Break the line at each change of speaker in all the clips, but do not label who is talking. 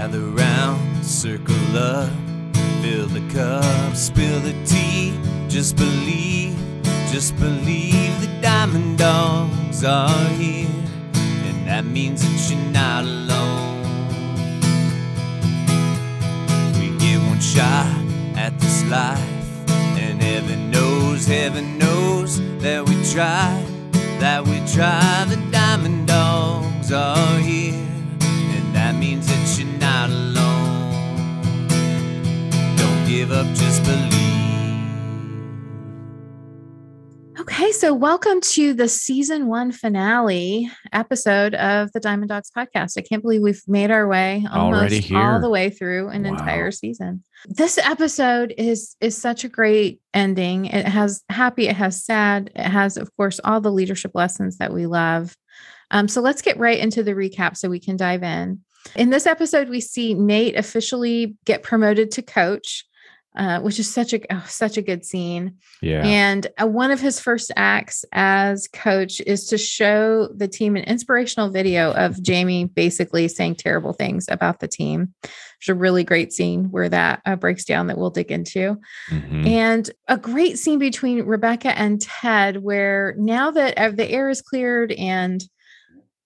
Gather round, circle up, fill the cup, spill the tea. Just believe, just believe the diamond dogs are here, and that means that you're not alone. We get one shot at this life, and heaven knows, heaven knows that we try, that we try. The diamond dogs are here,
so welcome to the season one finale episode of the Diamond Dogs podcast. I can't believe we've made our way almost all the way through an
Wow.
entire season. This episode is is such a great ending. It has happy, it has sad, it has, of course, all the leadership lessons that we love. Um, so let's get right into the recap so we can dive in. In this episode, we see Nate officially get promoted to coach, uh, which is such a oh, such a good scene.
Yeah.
And uh, one of his first acts as coach is to show the team an inspirational video of Jamie basically saying terrible things about the team. It's a really great scene where that uh, breaks down that we'll dig into.
Mhm.
And a great scene between Rebecca and Ted, where now that uh, the air is cleared and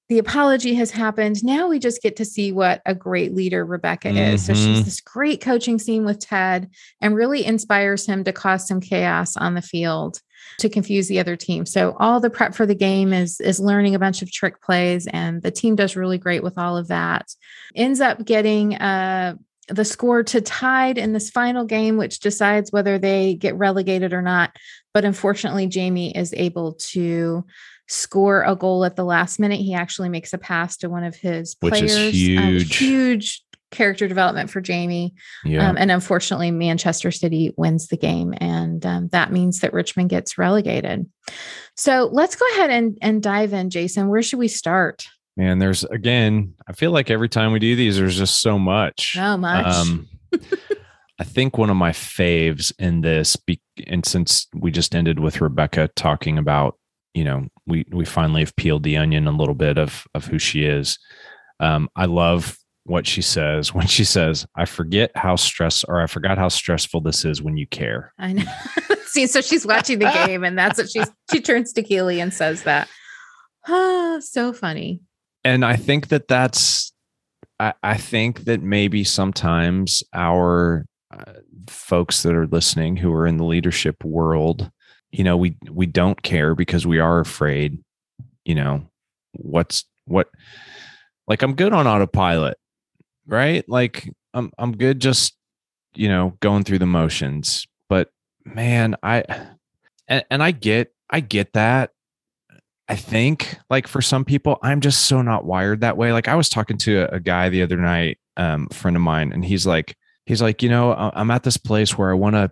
the apology has happened, now we just get to see what a great leader Rebecca is. So she's
Mhm.
this great coaching scene with Ted and really inspires him to cause some chaos on the field to confuse the other team. So all the prep for the game is is learning a bunch of trick plays and the team does really great with all of that. Ends up getting uh the score to tied in this final game which decides whether they get relegated or not. But unfortunately Jamie is able to score a goal at the last minute. He actually makes a pass to one of his
Which is
players. Um,
huge.
huge character development for Jamie.
yeah.
Um, and unfortunately, Manchester City wins the game, and um, that means that Richmond gets relegated. So let's go ahead and, and dive in, Jason. Where should we start?
Man, there's again, I feel like every time we do these, there's just so much.
So much.
Um, I think one of my faves in this, be, and since we just ended with Rebecca talking about, you know, we we finally have peeled the onion a little bit of of who she is. Um, I love what she says when she says, "I forget how stress or I forgot how stressful this is when you care."
I know. See, so she's watching the game, and that's what she's. She turns to Keeley and says that. Ah, so funny.
and I think that that's I, I think that maybe sometimes our uh, folks that are listening who are in the leadership world, you know, we we don't care because we are afraid, you know, what's what like I'm good on autopilot, right? Like I'm I'm good just, you know, going through the motions. But man, I and, and I get I get that. I think like for some people, I'm just so not wired that way. Like I was talking to a, a guy the other night, um, friend of mine, and he's like, he's like, you know, I'm at this place where I want to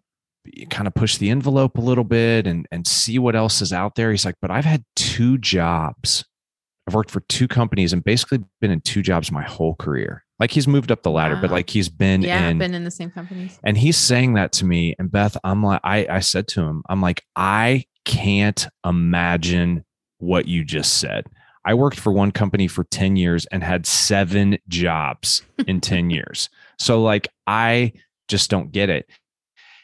kind of push the envelope a little bit and and see what else is out there. He's like, but I've had two jobs. I've worked for two companies and basically been in two jobs my whole career. Like he's moved up the ladder, but like he's been
yeah,
in
been in the same companies.
and he's saying that to me. And Beth, I'm like, I, I said to him, I'm like, I can't imagine what you just said. I worked for one company for 10 years and had seven jobs in 10 years. So like I just don't get it.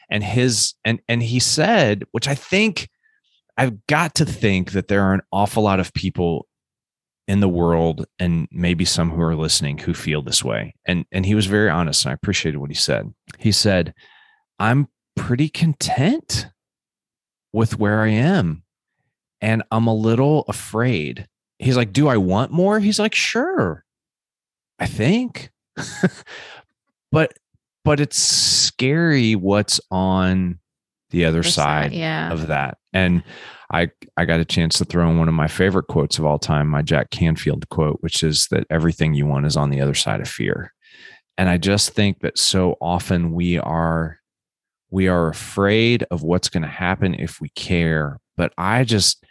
And his and and he said, which I think I've got to think that there are an awful lot of people in the world and maybe some who are listening who feel this way. And and he was very honest and I appreciated what he said. He said, "I'm pretty content with where I am and I'm a little afraid." He's like, "Do I want more?" He's like, "Sure. I think." but but it's scary what's on the other
Other
side
yeah.
of that. And I I got a chance to throw in one of my favorite quotes of all time, my Jack Canfield quote, which is that everything you want is on the other side of fear. And I just think that so often we are we are afraid of what's going to happen if we care. But I just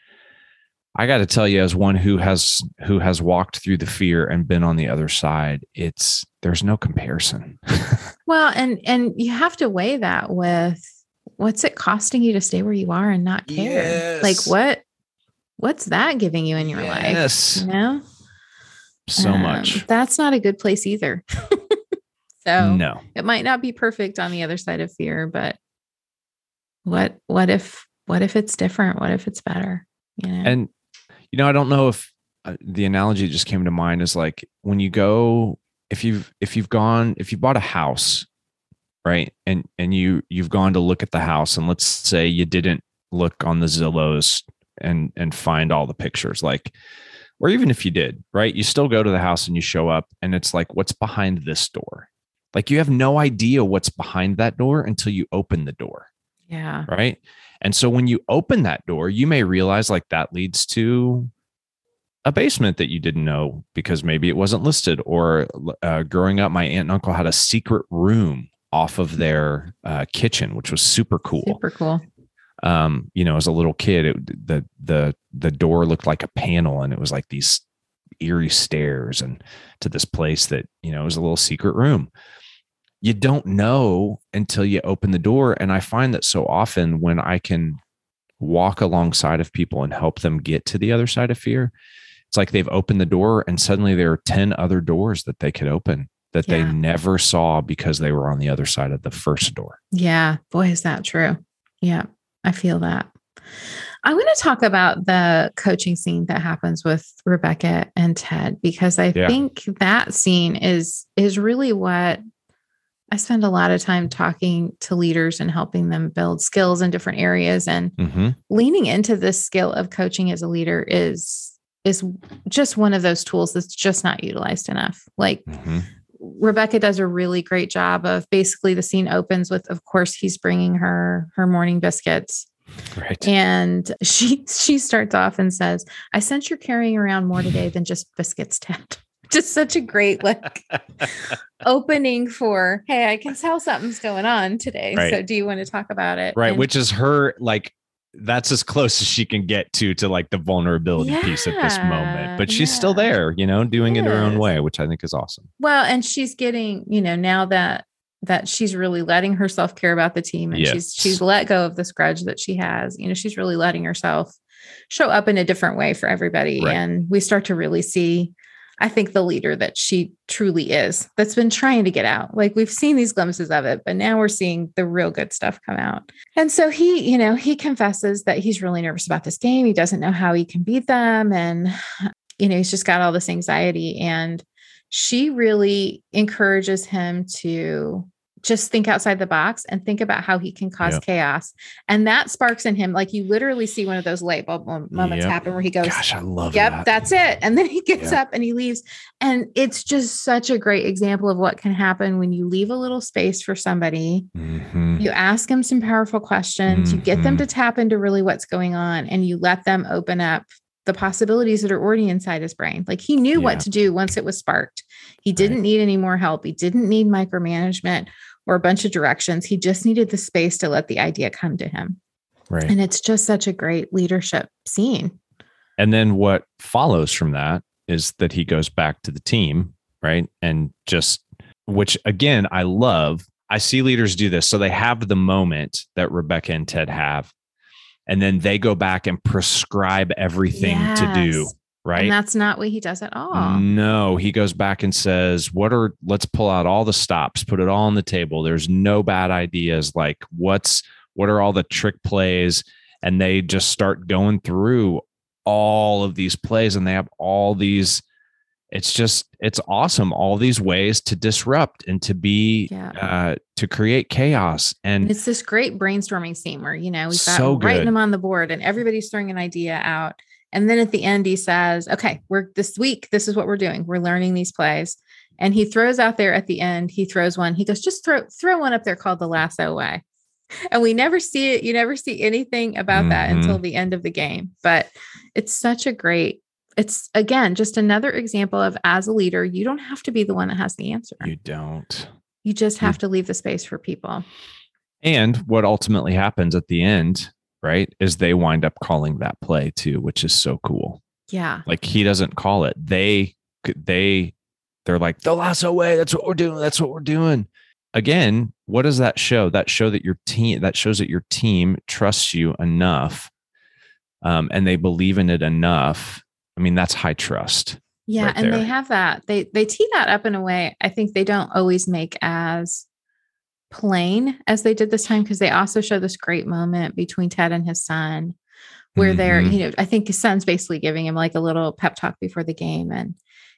I got to tell you as one who has who has walked through the fear and been on the other side, it's there's no comparison.
Well, and and you have to weigh that with what's it costing you to stay where you are and not care? Like what what's that giving you in your life?
Yes.
You know?
so
Um,
much.
That's not a good place either. So
no.
it might not be perfect on the other side of fear, but what what if what if it's different? What if it's better? You know?
And you know, I don't know if uh, the analogy that just came to mind is like when you go if you've if you've gone if you bought a house right and and you you've gone to look at the house and let's say you didn't look on the zillows and and find all the pictures like or even if you did right you still go to the house and you show up and it's like what's behind this door? Like you have no idea what's behind that door until you open the door
yeah.
right and so when you open that door you may realize like that leads to a basement that you didn't know because maybe it wasn't listed or uh, growing up my aunt and uncle had a secret room off of their uh, kitchen which was super cool
Super cool.
um you know as a little kid it, the the the door looked like a panel and it was like these eerie stairs and to this place that you know was a little secret room you don't know until you open the door and i find that so often when i can walk alongside of people and help them get to the other side of fear it's like they've opened the door and suddenly there are 10 other doors that they could open that they never saw because they were on the other side of the first door
Yeah. Boy, is that true. Yeah. I feel that. I want to talk about the coaching scene that happens with Rebecca and Ted because I
Yeah.
think that scene is is really what I spend a lot of time talking to leaders and helping them build skills in different areas and
mm-hmm.
leaning into this skill of coaching as a leader is is just one of those tools that's just not utilized enough. Like
Mm-hmm.
Rebecca does a really great job of basically the scene opens with of course he's bringing her her morning biscuits
right
and she she starts off and says I sense you're carrying around more today than just biscuits Ted just such a great like opening for hey I can tell something's going on today
Right.
so do you want to talk about it
right
And-
which is her like that's as close as she can get to to like the vulnerability piece at this moment but she's still there you know doing it her own way which i think is awesome
Well, and she's getting, you know, now that that she's really letting herself care about the team and she's she's let go of this grudge that she has. You know, she's really letting herself show up in a different way for everybody.
Right.
And we start to really see, I think, the leader that she truly is that's been trying to get out. Like we've seen these glimpses of it, but now we're seeing the real good stuff come out. And so he, you know, he confesses that he's really nervous about this game. He doesn't know how he can beat them. And, you know, he's just got all this anxiety. And she really encourages him to just think outside the box and think about how he can cause
Yep.
chaos. And that sparks in him, like you literally see one of those light bulb moments
Yep.
happen where he goes,
gosh i love that.
Yep,
that
that's it. And then he gets
Yeah.
up and he leaves. And it's just such a great example of what can happen when you leave a little space for somebody.
Mhm.
You ask them some powerful questions, you get them
Mhm.
to tap into really what's going on, and you let them open up the possibilities that are already inside his brain. Like he knew
Yeah.
what to do once it was sparked. He didn't need any more help. He didn't need micromanagement or a bunch of directions. He just needed the space to let the idea come to him.
right
And it's just such a great leadership scene.
and then what follows from that is that he goes back to the team right and just which again i love i see leaders do this so they have the moment that rebecca and ted have and then they go back and prescribe everything to do right
And that's not what he does at all.
No, he goes back and says, What are, let's pull out all the stops, put it all on the table. There's no bad ideas. Like, what's, what are all the trick plays? And they just start going through all of these plays and they have all these, it's just, it's awesome. All these ways to disrupt and to be,
Yeah.
uh, to create chaos.
And
And
it's this great brainstorming scene where, you know, we've got
So
writing them on the board and everybody's throwing an idea out. And then at the end, he says, okay, we're this week, this is what we're doing. We're learning these plays. And he throws out there at the end, he throws one, he goes, just throw, throw one up there called the lasso way. And we never see it. You never see anything about that
Mhm.
until the end of the game. But it's such a great, it's again, just another example of as a leader, you don't have to be the one that has the answer.
you don't.
You just have to leave the space for people.
And what ultimately happens at the end, right, is they wind up calling that play too, which is so cool.
Yeah.
Like he doesn't call it. They they they're like the lasso way. That's what we're doing. That's what we're doing. Again, what does that show? That show that your team that shows that your team trusts you enough, um, and they believe in it enough. I mean, that's high trust,
Yeah,
right
and
there.
they have that. They they tee that up in a way I think they don't always make as plain as they did this time because they also show this great moment between Ted and his son where they're,
Mhm.
you know, I think his son's basically giving him like a little pep talk before the game and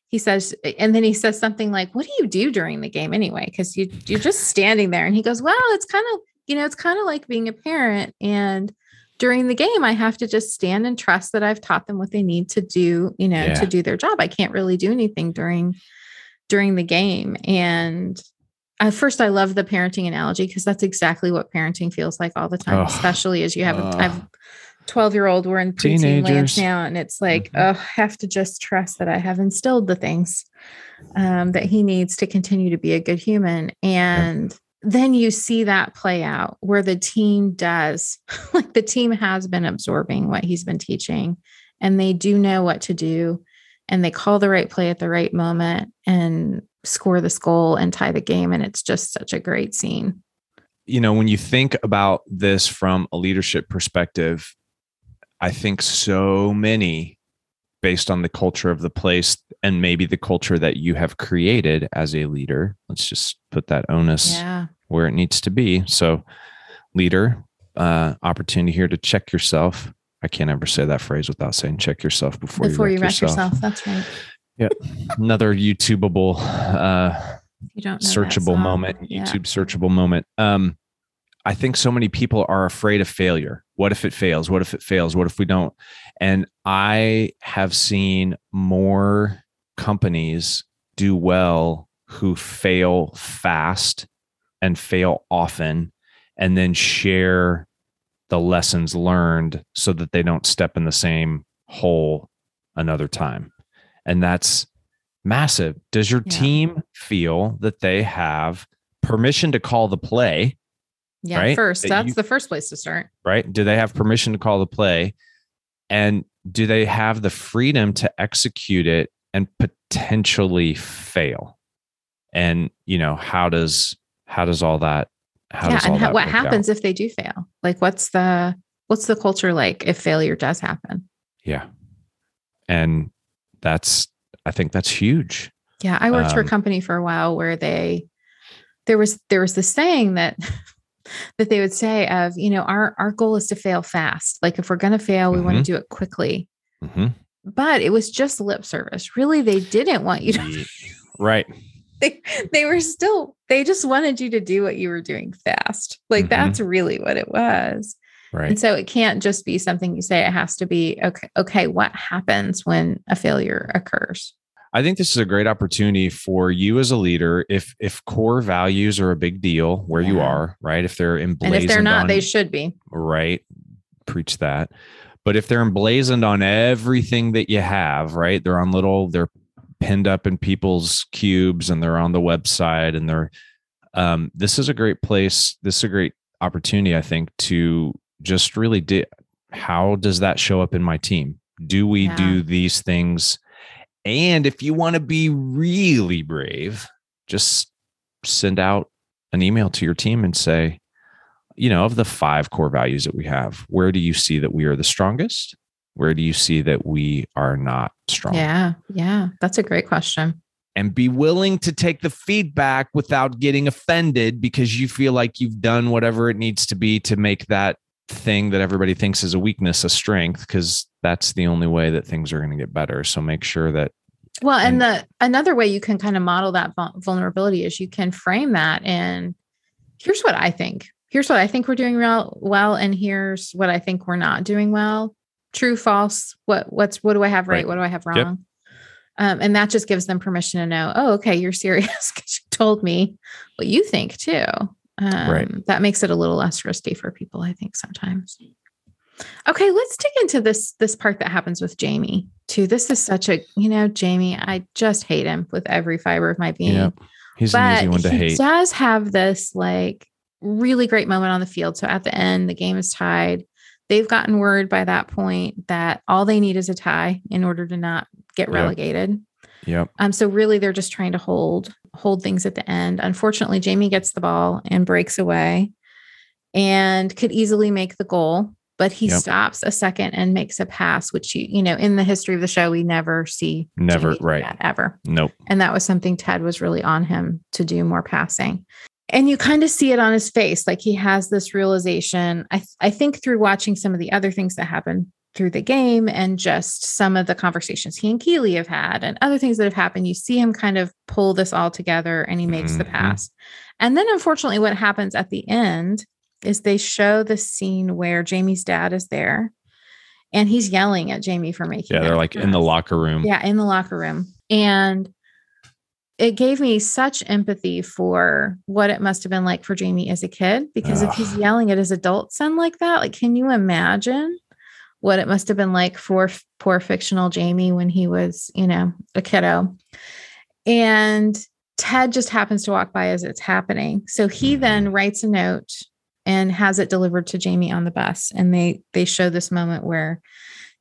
he says and then he says something like, "What do you do during the game anyway?" cuz you you're just standing there and he goes, "Well, it's kind of, you know, it's kind of like being a parent and during the game I have to just stand and trust that I've taught them what they need to do, you know,
Yeah.
to do their job. I can't really do anything during during the game and at first I love the parenting analogy because that's exactly what parenting feels like all the time,
Oh,
especially as you have a
uh,
I've 12 year old, we're in preteen land now. And it's like,
Mhm.
oh, I have to just trust that I have instilled the things um, that he needs to continue to be a good human. And then you see that play out where the team does, like the team has been absorbing what he's been teaching and they do know what to do and they call the right play at the right moment and score this goal and tie the game. And it's just such a great scene.
you know, when you think about this from a leadership perspective, I think so many, based on the culture of the place and maybe the culture that you have created as a leader, let's just put that onus
Yeah.
where it needs to be. So, leader, uh, opportunity here to check yourself. I can't ever say that phrase without saying check yourself before,
Before
you
you
wreck
wreck yourself. That's right. Yeah.
Another YouTubeable uh,
You don't
searchable moment,
Yeah.
YouTube searchable moment. Um, I think so many people are afraid of failure. What if it fails? What if it fails? What if we don't? And I have seen more companies do well who fail fast and fail often and then share the lessons learned so that they don't step in the same hole another time. And that's massive. Does your
Yeah.
team feel that they have permission to call the play?
Yeah.
right?
First,
That
that's
you-
the first place to start.
Right? Do they have permission to call the play? And do they have the freedom to execute it and potentially fail? And you know, how does how does all that how
yeah. And
that
what
work out?
happens if they do fail? Like, what's the what's the culture like if failure does happen?
Yeah. And that's I think that's huge.
Yeah, I worked for a
Um,
company for a while where they there was there was this saying that that they would say of you know our our goal is to fail fast. Like if we're going to fail, we want
Mhm.
to do it quickly.
Mhm.
But it was just lip service. Really, they didn't want you to.
Right.
They, they were still they just wanted you to do what you were doing fast. Like
Mhm.
that's really what it was.
Right.
And so it can't just be something you say. It has to be okay. Okay, what happens when a failure occurs?
I think this is a great opportunity for you as a leader. If if core values are a big deal where you are, right? If they're emblazoned
And if they're not,
on,
they should be.
right, preach that. But if they're emblazoned on everything that you have, right? They're on little, they're pinned up in people's cubes and they're on the website and they're um this is a great place. This is a great opportunity, I think, to just really di- how does that show up in my team? Do we
Yeah.
do these things? And if you want to be really brave, just send out an email to your team and say, you know, of the five core values that we have, where do you see that we are the strongest? Where do you see that we are not strong?
Yeah, yeah, that's a great question.
And be willing to take the feedback without getting offended because you feel like you've done whatever it needs to be to make that thing that everybody thinks is a weakness a strength because that's the only way that things are going to get better. So make sure that
Well, and the another way you can kind of model that vulnerability is you can frame that and here's what I think. Here's what I think we're doing real, well, and here's what I think we're not doing well. True, false. What what's what do I have right?
Right.
What do I have
Yep.
wrong? Um, and that just gives them permission to know. Oh, okay, you're serious because you told me what you think too. Um,
Right.
That makes it a little less risky for people, I think, sometimes. Okay, let's dig into this this part that happens with Jamie too. This is such a you know Jamie. I just hate him with every fiber of my being.
He's an easy one to
he
hate.
does have this like really great moment on the field. So at the end, the game is tied. They've gotten word by that point that all they need is a tie in order to not get
Yep.
relegated.
Yep.
Um, so really they're just trying to hold hold things at the end. Unfortunately, Jamie gets the ball and breaks away and could easily make the goal. But he
Yep.
stops a second and makes a pass, which you, you know, in the history of the show, we never see
Never, right.
that ever.
Nope.
And that was something Ted was really on him to do more passing. And you kind of see it on his face. Like he has this realization. I, I think through watching some of the other things that happen through the game and just some of the conversations he and Keeley have had and other things that have happened, you see him kind of pull this all together and he makes the
Mhm.
pass. And then unfortunately, what happens at the end is they show the scene where Jamie's dad is there and he's yelling at Jamie for making
Yeah, they're like in the locker room.
Yeah, in the locker room. And it gave me such empathy for what it must have been like for Jamie as a kid. Because if he's yelling at his adult son like that, like, can you imagine what it must have been like for f- poor fictional Jamie when he was, you know, a kiddo? And Ted just happens to walk by as it's happening. So he mm-hmm. then writes a note and has it delivered to Jamie on the bus. And they they show this moment where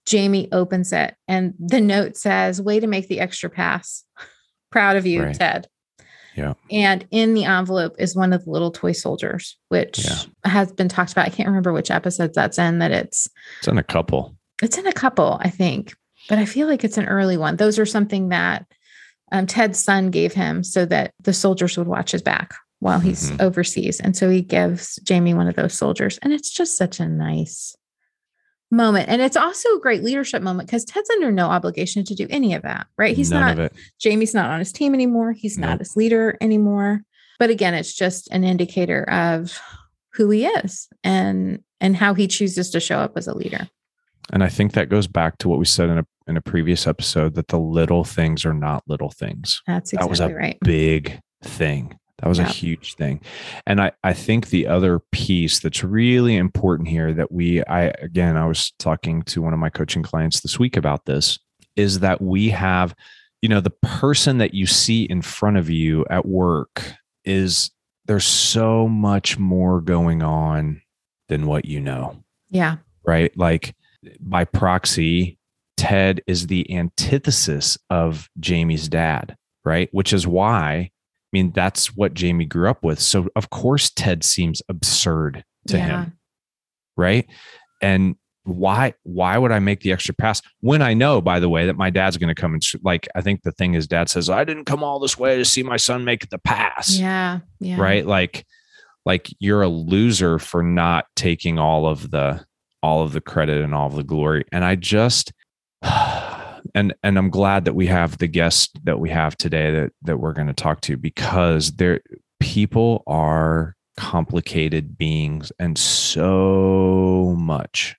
Jamie opens it and the note says, Way to make the extra pass. Proud of you,
Right.
Ted.
Yeah.
And in the envelope is one of the little toy soldiers, which
Yeah.
has been talked about. I can't remember which episodes that's in, that it's
It's in a couple.
it's in a couple, I think, but I feel like it's an early one. Those are something that um, Ted's son gave him so that the soldiers would watch his back while he's
Mhm.
overseas. And so he gives Jamie one of those soldiers. And it's just such a nice moment. And it's also a great leadership moment because Ted's under no obligation to do any of that, right? He's
None
not. Jamie's not on his team anymore. He's not his leader anymore. But again, it's just an indicator of who he is and and how he chooses to show up as a leader.
And I think that goes back to what we said in a in a previous episode that the little things are not little things.
That's
That was
exactly
a
right.
Big thing. That was a huge thing. And I, I think the other piece that's really important here that we I again I was talking to one of my coaching clients this week about this is that we have, you know, the person that you see in front of you at work is there's so much more going on than what you know
Yeah.
right? Like by proxy, Ted is the antithesis of Jamie's dad, right? Which is why, I mean, that's what Jamie grew up with. So, of course, Ted seems absurd to
Yeah.
him, right? And why why would I make the extra pass when I know, by the way, that my dad's going to come and sh- like I think the thing is, dad says, "I didn't come all this way to see my son make the pass."
Yeah. Yeah.
right like like you're a loser for not taking all of the all of the credit and all of the glory and i just and and i'm glad that we have the guest that we have today that that we're going to talk to because there people are complicated beings and so much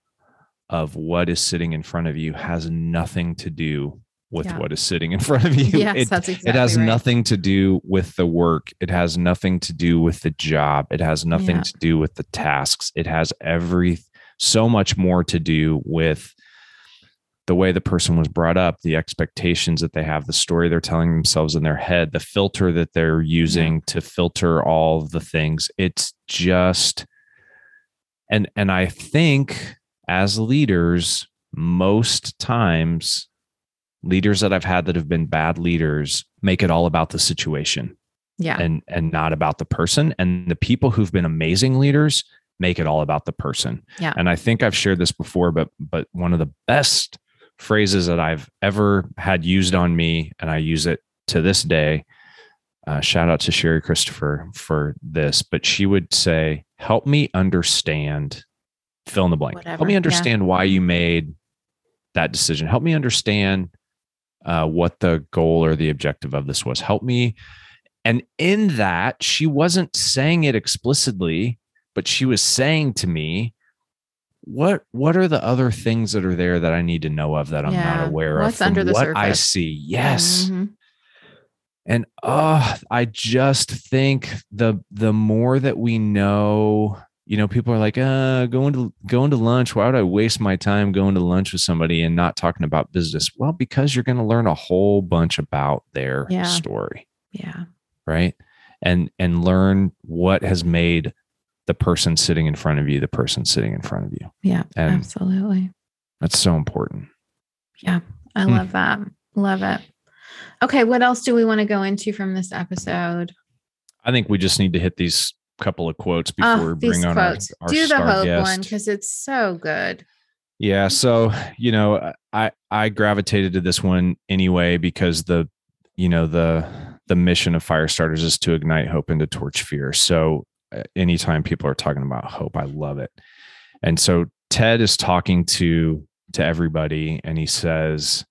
of what is sitting in front of you has nothing to do with
Yeah.
what is sitting in front of you
Yes,
It-
that's exactly
it has
right.
nothing to do with the work it has nothing to do with the job it has nothing
Yeah.
to do with the tasks it has every so much more to do with the way the person was brought up the expectations that they have the story they're telling themselves in their head the filter that they're using to filter all of the things it's just and and i think as leaders most times leaders that i've had that have been bad leaders make it all about the situation
Yeah.
and and not about the person and the people who've been amazing leaders make it all about the person
Yeah.
and i think i've shared this before but but one of the best phrases that i've ever had used on me and i use it to this day. Uh, shout out to sherry christopher for this but she would say help me understand. Fill in the blank.
Whatever,
help me
yeah.
understand why you made that decision. Help me understand uh, what the goal or the objective of this was. Help me and in that, she wasn't saying it explicitly, but she was saying to me, what what are the other things that are there that I need to know of that I'm
Yeah.
not aware
What's
of? from
under the
what I see. Yes.
Mhm.
And oh, I just think the the more that we know, you know, people are like, uh, going to going to lunch. Why would I waste my time going to lunch with somebody and not talking about business? Well, because you're going to learn a whole bunch about their
Yeah.
story
Yeah.
right and and learn what has made the person sitting in front of you the person sitting in front of you
Yeah.
And-
absolutely.
that's so important Yeah,
I
Hmm.
love that. Love it. Okay. What else do we want to go into from this episode?
i think we just need to hit these couple of quotes before
Oh,
we bring on
quotes.
our, our
Do the hope
guest.
one because it's so good.
Yeah, so you know, I I gravitated to this one anyway because the you know the the mission of fire starters is to ignite hope and to torch fear. So anytime people are talking about hope, I love it. And so Ted is talking to to everybody and he says,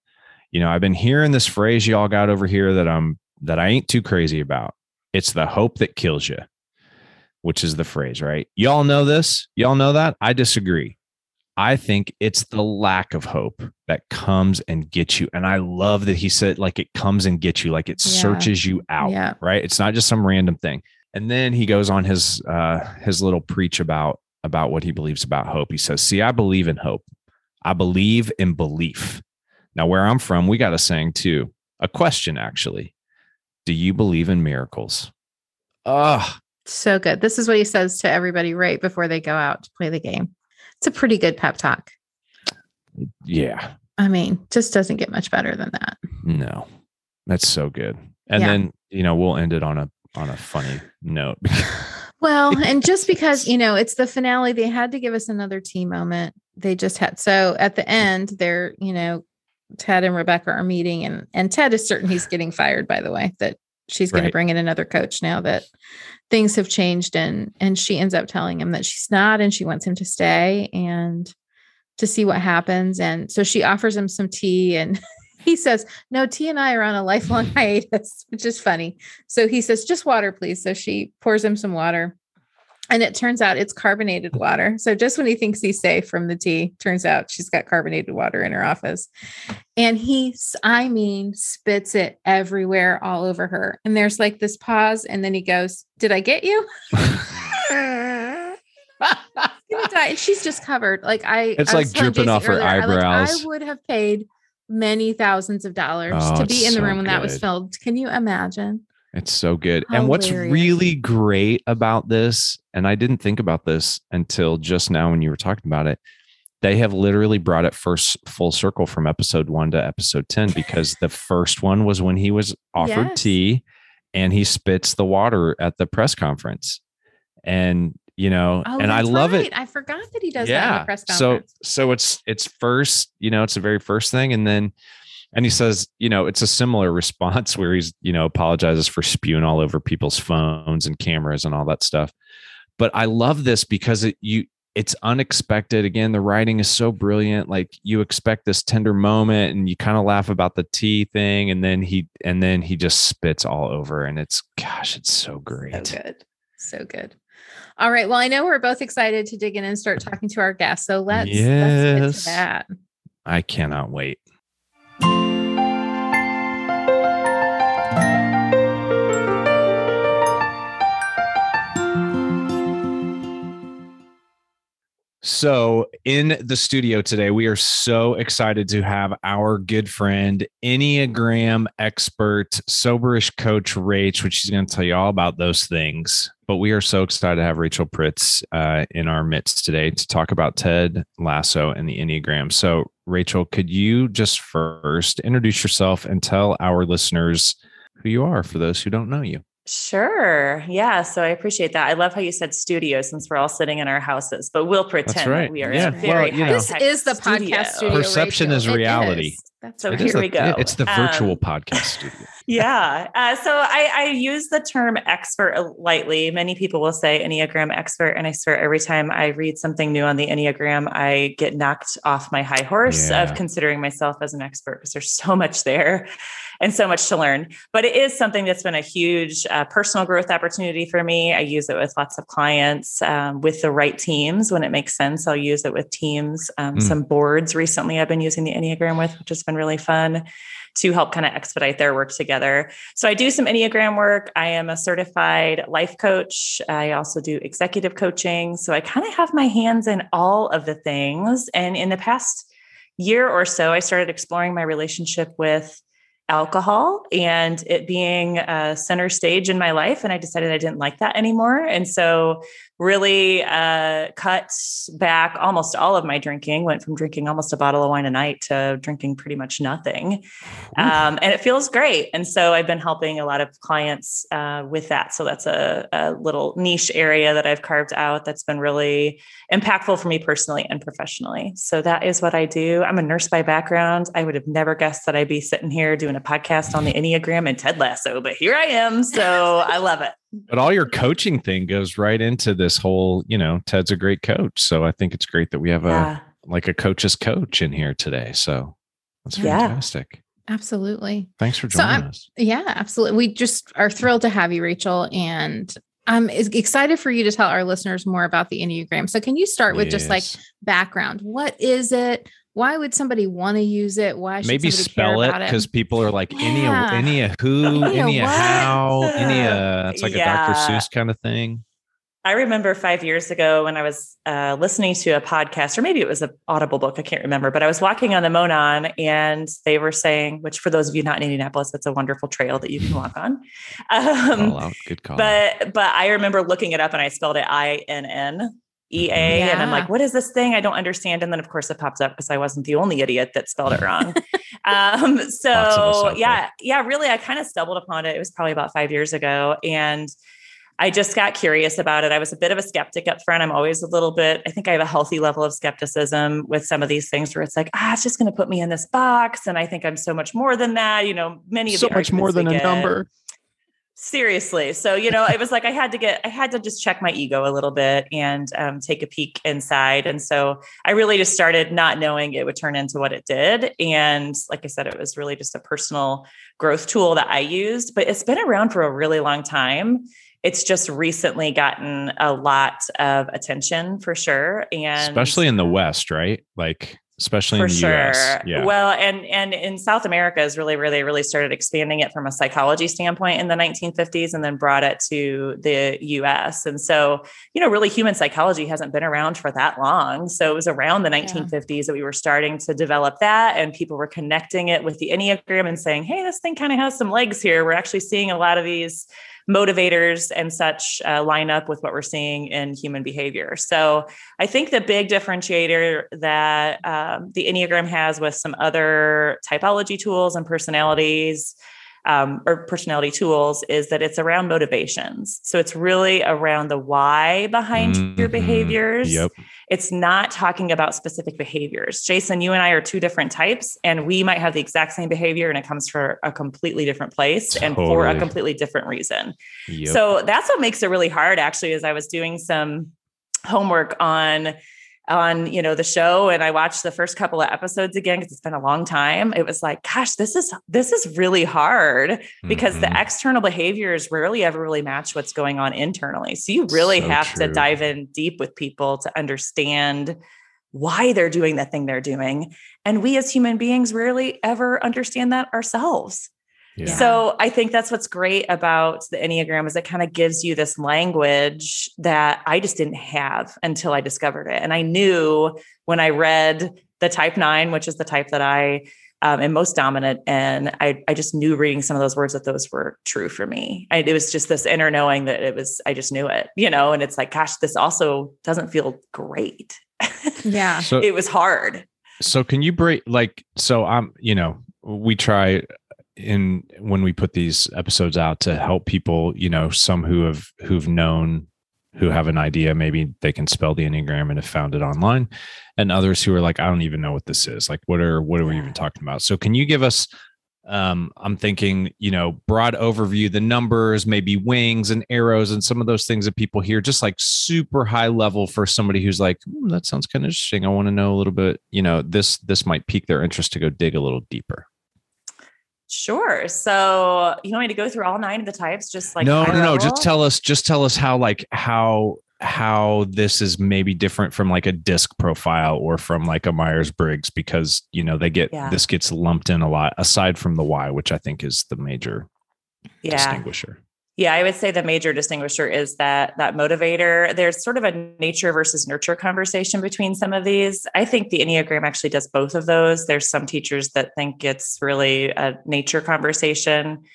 you know, I've been hearing this phrase y'all got over here that I'm that I ain't too crazy about. It's the hope that kills you, which is the phrase, right? Y'all know this? Y'all know that? I disagree. I think it's the lack of hope that comes and gets you. And I love that he said, like, it comes and gets you, like it
Yeah.
searches you out,
Yeah.
right? It's not just some random thing. And then he goes on his uh his little preach about about what he believes about hope. He says, See, I believe in hope. I believe in belief. Now, where I'm from, we got a saying too. A question actually. Do you believe in miracles? Ah,
So good. This is what he says to everybody right before they go out to play the game. It's a pretty good pep talk.
yeah.
I mean, just doesn't get much better than that.
No, that's so good. And
Yeah.
then you know we'll end it on a on a funny note.
Well, and just because, you know, it's the finale, they had to give us another tea moment. They just had so at the end, they're, you know, Ted and Rebecca are meeting and and Ted is certain he's getting fired, by the way, that she's going
Right.
to bring in another coach now that things have changed and and she ends up telling him that she's not and she wants him to stay and to see what happens. And so she offers him some tea and he says, No, tea and I are on a lifelong hiatus, which is funny. So he says, Just water, please. So she pours him some water. And it turns out it's carbonated water. So just when he thinks he's safe from the tea, turns out she's got carbonated water in her office. And he, I mean, spits it everywhere, all over her. And there's like this pause. And then he goes, Did I get you? And she's just covered. Like I,
It's
I
like dripping off her
earlier, I, like,
eyebrows.
I would have paid many thousands of dollars
Oh,
to be in the
so
room when that was
good.
filmed. Can you imagine?
It's so good. And what's really great about this, and I didn't think about this until just now when you were talking about it, they have literally brought it first full circle from episode one to episode 10 because the first one was when he was offered
Yes.
tea and he spits the water at the press conference. And, you know,
Oh,
and I love
right.
it.
I forgot that he does that in press
so so it's it's first you know it's the very first thing and then and he says you know it's a similar response where he's you know apologizes for spewing all over people's phones and cameras and all that stuff but i love this because it you it's unexpected again the writing is so brilliant like you expect this tender moment and you kind of laugh about the tea thing and then he and then he just spits all over and it's gosh it's so great
So good. So good. All right. Well, I know we're both excited to dig in and start talking to our guests. So let's, let's get to that.
i cannot wait So, in the studio today, we are so excited to have our good friend, Enneagram expert, soberish coach Rach, which she's going to tell you all about those things. But we are so excited to have Rachel Pritz uh, in our midst today to talk about Ted Lasso and the Enneagram. So, Rachel, could you just first introduce yourself and tell our listeners who you are for those who don't know you?
Sure. Yeah. So I appreciate that. I love how you said studio since we're all sitting in our houses, but we'll pretend
right.
that we are
Yeah.
in
Well,
very
you know.
This is the podcast studio.
Perception
Rachel.
is
It
reality.
That's
So
right.
It is
here
the-
we go.
It's the virtual
Um,
podcast studio.
yeah. Uh, so I, I use the term expert lightly. Many people will say Enneagram expert. And I swear every time I read something new on the Enneagram, I get knocked off my high horse
Yeah.
of considering myself as an expert because there's so much there and so much to learn. But it is something that's been a huge uh, personal growth opportunity for me. I use it with lots of clients um, with the right teams when it makes sense. I'll use it with teams, um,
Mm.
some boards recently I've been using the Enneagram with, which has been really fun to help kind of expedite their work together. So I do some Enneagram work. I am a certified life coach. I also do executive coaching. So I kind of have my hands in all of the things. And in the past year or so, I started exploring my relationship with alcohol and it being a center stage in my life. And I decided I didn't like that anymore. And so really uh, cut back almost all of my drinking, went from drinking almost a bottle of wine a night to drinking pretty much nothing. Um, and it feels great. And so I've been helping a lot of clients uh, with that. So that's a, a, little niche area that I've carved out that's been really impactful for me personally and professionally. So that is what I do. I'm a nurse by background. I would have never guessed that I'd be sitting here doing a podcast on the Enneagram and Ted Lasso, but here I am. So I love it.
But all your coaching thing goes right into this whole, you know, Ted's a great coach. So I think it's great that we have yeah. a like a coach's coach in here today. So that's fantastic. Yeah.
Absolutely.
Thanks for joining so us.
Yeah, absolutely. We just are thrilled to have you, Rachel. And I'm excited for you to tell our listeners more about the Enneagram. So, can you start with yes. just like background? What is it? Why would somebody want to use it? Why should
maybe spell it because people are like yeah. any a who, any a how, any a it's like yeah. a Dr. Seuss kind of thing.
I remember five years ago when I was uh, listening to a podcast, or maybe it was an Audible book, I can't remember, but I was walking on the Monon and they were saying, which for those of you not in Indianapolis, that's a wonderful trail that you can walk on. Um,
Good call.
But but I remember looking it up and I spelled it I N N EA. Yeah. And I'm like, what is this thing? I don't understand. And then, of course, it pops up because I wasn't the only idiot that spelled it wrong. um, so, yeah, yeah, really, I kind of stumbled upon it. It was probably about five years ago. And I just got curious about it. I was a bit of a skeptic up front. I'm always a little bit, I think I have a healthy level of skepticism with some of these things where it's like, ah, it's just going to put me in this box. And I think I'm so much more than that. You know, many of
so much more than a get, number
seriously. So you know it was like i had to get i had to just check my ego a little bit and um, take a peek inside. And so i really just started not knowing it would turn into what it did. And like i said it was really just a personal growth tool that i used but it's been around for a really long time. It's just recently gotten a lot of attention for sure. And
especially in the west right? Like especially
for
in the
sure.
US. Yeah.
Well, and and in South America is really where they really started expanding it from a psychology standpoint in the 1950s and then brought it to the US. And so, you know, really human psychology hasn't been around for that long. So it was around the 1950s yeah. that we were starting to develop that and people were connecting it with the Enneagram and saying, "Hey, this thing kind of has some legs here. We're actually seeing a lot of these motivators and such uh, line up with what we're seeing in human behavior. So I think the big differentiator that um, the Enneagram has with some other typology tools and personalities um, or personality tools is that it's around motivations. So it's really around the why behind mm-hmm. your behaviors.
Yep.
It's not talking about specific behaviors. Jason, you and I are two different types, and we might have the exact same behavior, and it comes from a completely different place totally. and for a completely different reason. Yep. So that's what makes it really hard, actually, as I was doing some homework on on you know the show and i watched the first couple of episodes again because it's been a long time it was like gosh this is this is really hard because mm-hmm. the external behaviors rarely ever really match what's going on internally so you really so have true. to dive in deep with people to understand why they're doing the thing they're doing and we as human beings rarely ever understand that ourselves yeah. So I think that's what's great about the Enneagram is it kind of gives you this language that I just didn't have until I discovered it. And I knew when I read the type nine, which is the type that I um, am most dominant and I, I just knew reading some of those words that those were true for me. I, it was just this inner knowing that it was, I just knew it, you know, and it's like, gosh, this also doesn't feel great.
Yeah.
so, it was hard.
So can you break like, so I'm, you know, we try in when we put these episodes out to help people, you know, some who have who've known who have an idea, maybe they can spell the Enneagram and have found it online, and others who are like, I don't even know what this is. Like, what are what are we even talking about? So, can you give us? Um, I'm thinking, you know, broad overview, the numbers, maybe wings and arrows, and some of those things that people hear, just like super high level for somebody who's like, mm, that sounds kind of interesting. I want to know a little bit. You know, this this might pique their interest to go dig a little deeper.
Sure. So you want me to go through all nine of the types, just like
no, no, no. Just tell us. Just tell us how, like, how how this is maybe different from like a disc profile or from like a Myers Briggs because you know they get yeah. this gets lumped in a lot aside from the why, which I think is the major yeah. distinguisher.
Yeah, I would say the major distinguisher is that that motivator. There's sort of a nature versus nurture conversation between some of these. I think the Enneagram actually does both of those. There's some teachers that think it's really a nature conversation.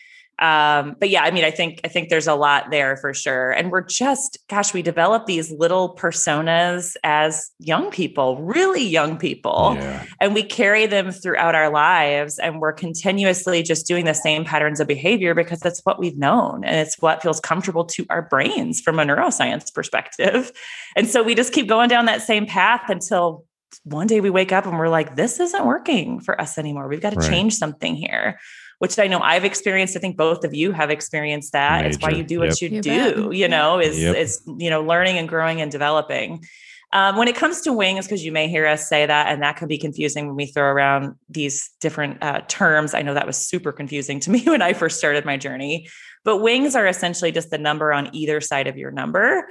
Um, but yeah, I mean, I think I think there's a lot there for sure. And we're just, gosh, we develop these little personas as young people, really young people, yeah. and we carry them throughout our lives. And we're continuously just doing the same patterns of behavior because that's what we've known and it's what feels comfortable to our brains from a neuroscience perspective. And so we just keep going down that same path until one day we wake up and we're like, this isn't working for us anymore. We've got to right. change something here which I know I've experienced. I think both of you have experienced that. Major. It's why you do what yep. you, do, you know, is yep. is you know, learning and growing and developing. Um, when it comes to wings, because you may hear us say that, and that can be confusing when we throw around these different uh, terms. I know that was super confusing to me when I first started my journey. But wings are essentially just the number on either side of your number.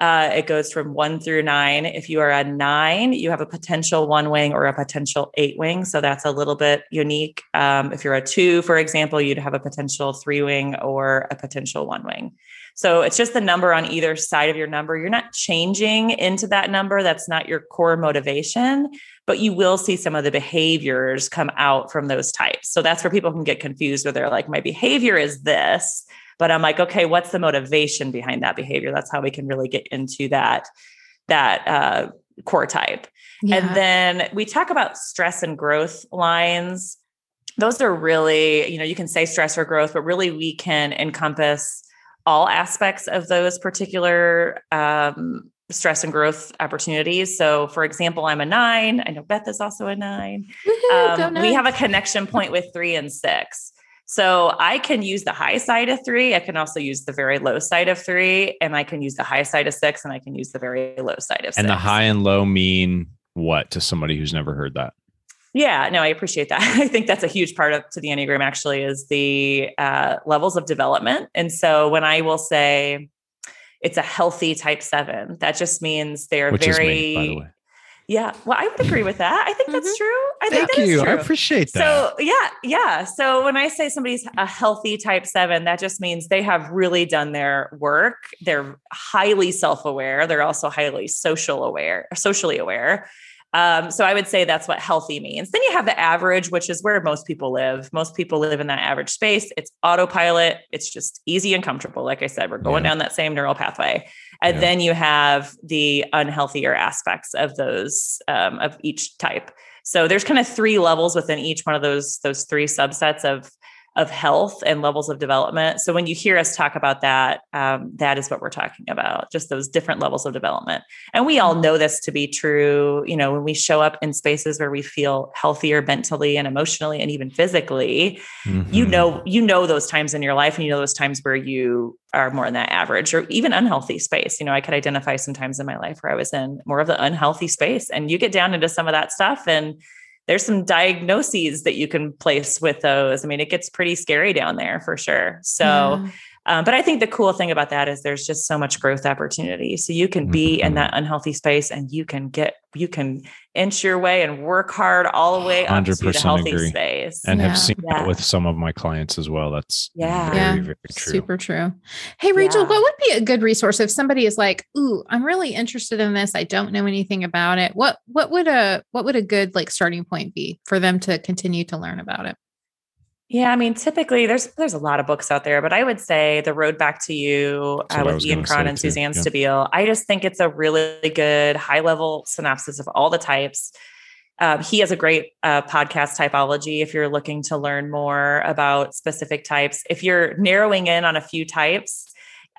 Uh, it goes from one through nine. If you are a nine, you have a potential one wing or a potential eight wing. So that's a little bit unique. Um, if you're a two, for example, you'd have a potential three wing or a potential one wing. So it's just the number on either side of your number. You're not changing into that number. That's not your core motivation, but you will see some of the behaviors come out from those types. So that's where people can get confused where they're like, my behavior is this but i'm like okay what's the motivation behind that behavior that's how we can really get into that that uh, core type yeah. and then we talk about stress and growth lines those are really you know you can say stress or growth but really we can encompass all aspects of those particular um, stress and growth opportunities. So, for example, I'm a nine. I know Beth is also a 9 um, we have a connection point with three and six. So I can use the high side of three. I can also use the very low side of three, and I can use the high side of six, and I can use the very low side of six.
And the high and low mean what to somebody who's never heard that?
Yeah, no, I appreciate that. I think that's a huge part of to the Enneagram actually is the uh, levels of development. And so when I will say it's a healthy type seven, that just means they're
Which
very
me, by the way.
Yeah, well, I would agree with that. I think mm-hmm. that's true. I
Thank
think
you. I appreciate that.
So yeah, yeah. So when I say somebody's a healthy type seven, that just means they have really done their work. They're highly self-aware. They're also highly social aware, socially aware. Um, so I would say that's what healthy means. Then you have the average, which is where most people live. Most people live in that average space. It's autopilot. It's just easy and comfortable. Like I said, we're going yeah. down that same neural pathway. And yeah. then you have the unhealthier aspects of those um, of each type. So there's kind of three levels within each one of those those three subsets of of health and levels of development. So when you hear us talk about that, um, that is what we're talking about, just those different levels of development. And we all know this to be true. You know, when we show up in spaces where we feel healthier mentally and emotionally and even physically, mm-hmm. you know, you know those times in your life, and you know those times where you are more in that average or even unhealthy space. You know, I could identify some times in my life where I was in more of the unhealthy space, and you get down into some of that stuff and there's some diagnoses that you can place with those. I mean, it gets pretty scary down there for sure. So, yeah. Um, but I think the cool thing about that is there's just so much growth opportunity. So you can be mm-hmm. in that unhealthy space and you can get, you can inch your way and work hard all the way up to the healthy agree. space.
And yeah. have seen yeah. that with some of my clients as well. That's
yeah, very, yeah. very true. Super true. Hey, Rachel, what would be a good resource if somebody is like, ooh, I'm really interested in this. I don't know anything about it. What what would a what would a good like starting point be for them to continue to learn about it?
Yeah, I mean, typically there's there's a lot of books out there, but I would say The Road Back to You uh, with Ian Cron and too. Suzanne yeah. Stabile. I just think it's a really good high level synopsis of all the types. Um, he has a great uh, podcast typology if you're looking to learn more about specific types. If you're narrowing in on a few types,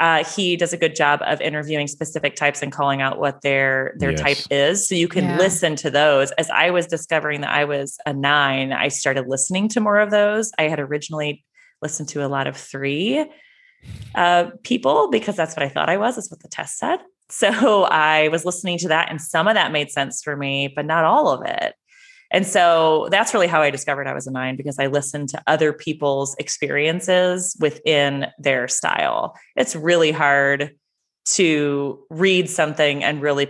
uh, he does a good job of interviewing specific types and calling out what their their yes. type is. So you can yeah. listen to those. As i was discovering that i was a nine i started listening to more of those. I had originally listened to a lot of three uh, people because that's what i thought i was is what the test said. So i was listening to that and some of that made sense for me but not all of it and so that's really how I discovered I was a nine because I listened to other people's experiences within their style. It's really hard to read something and really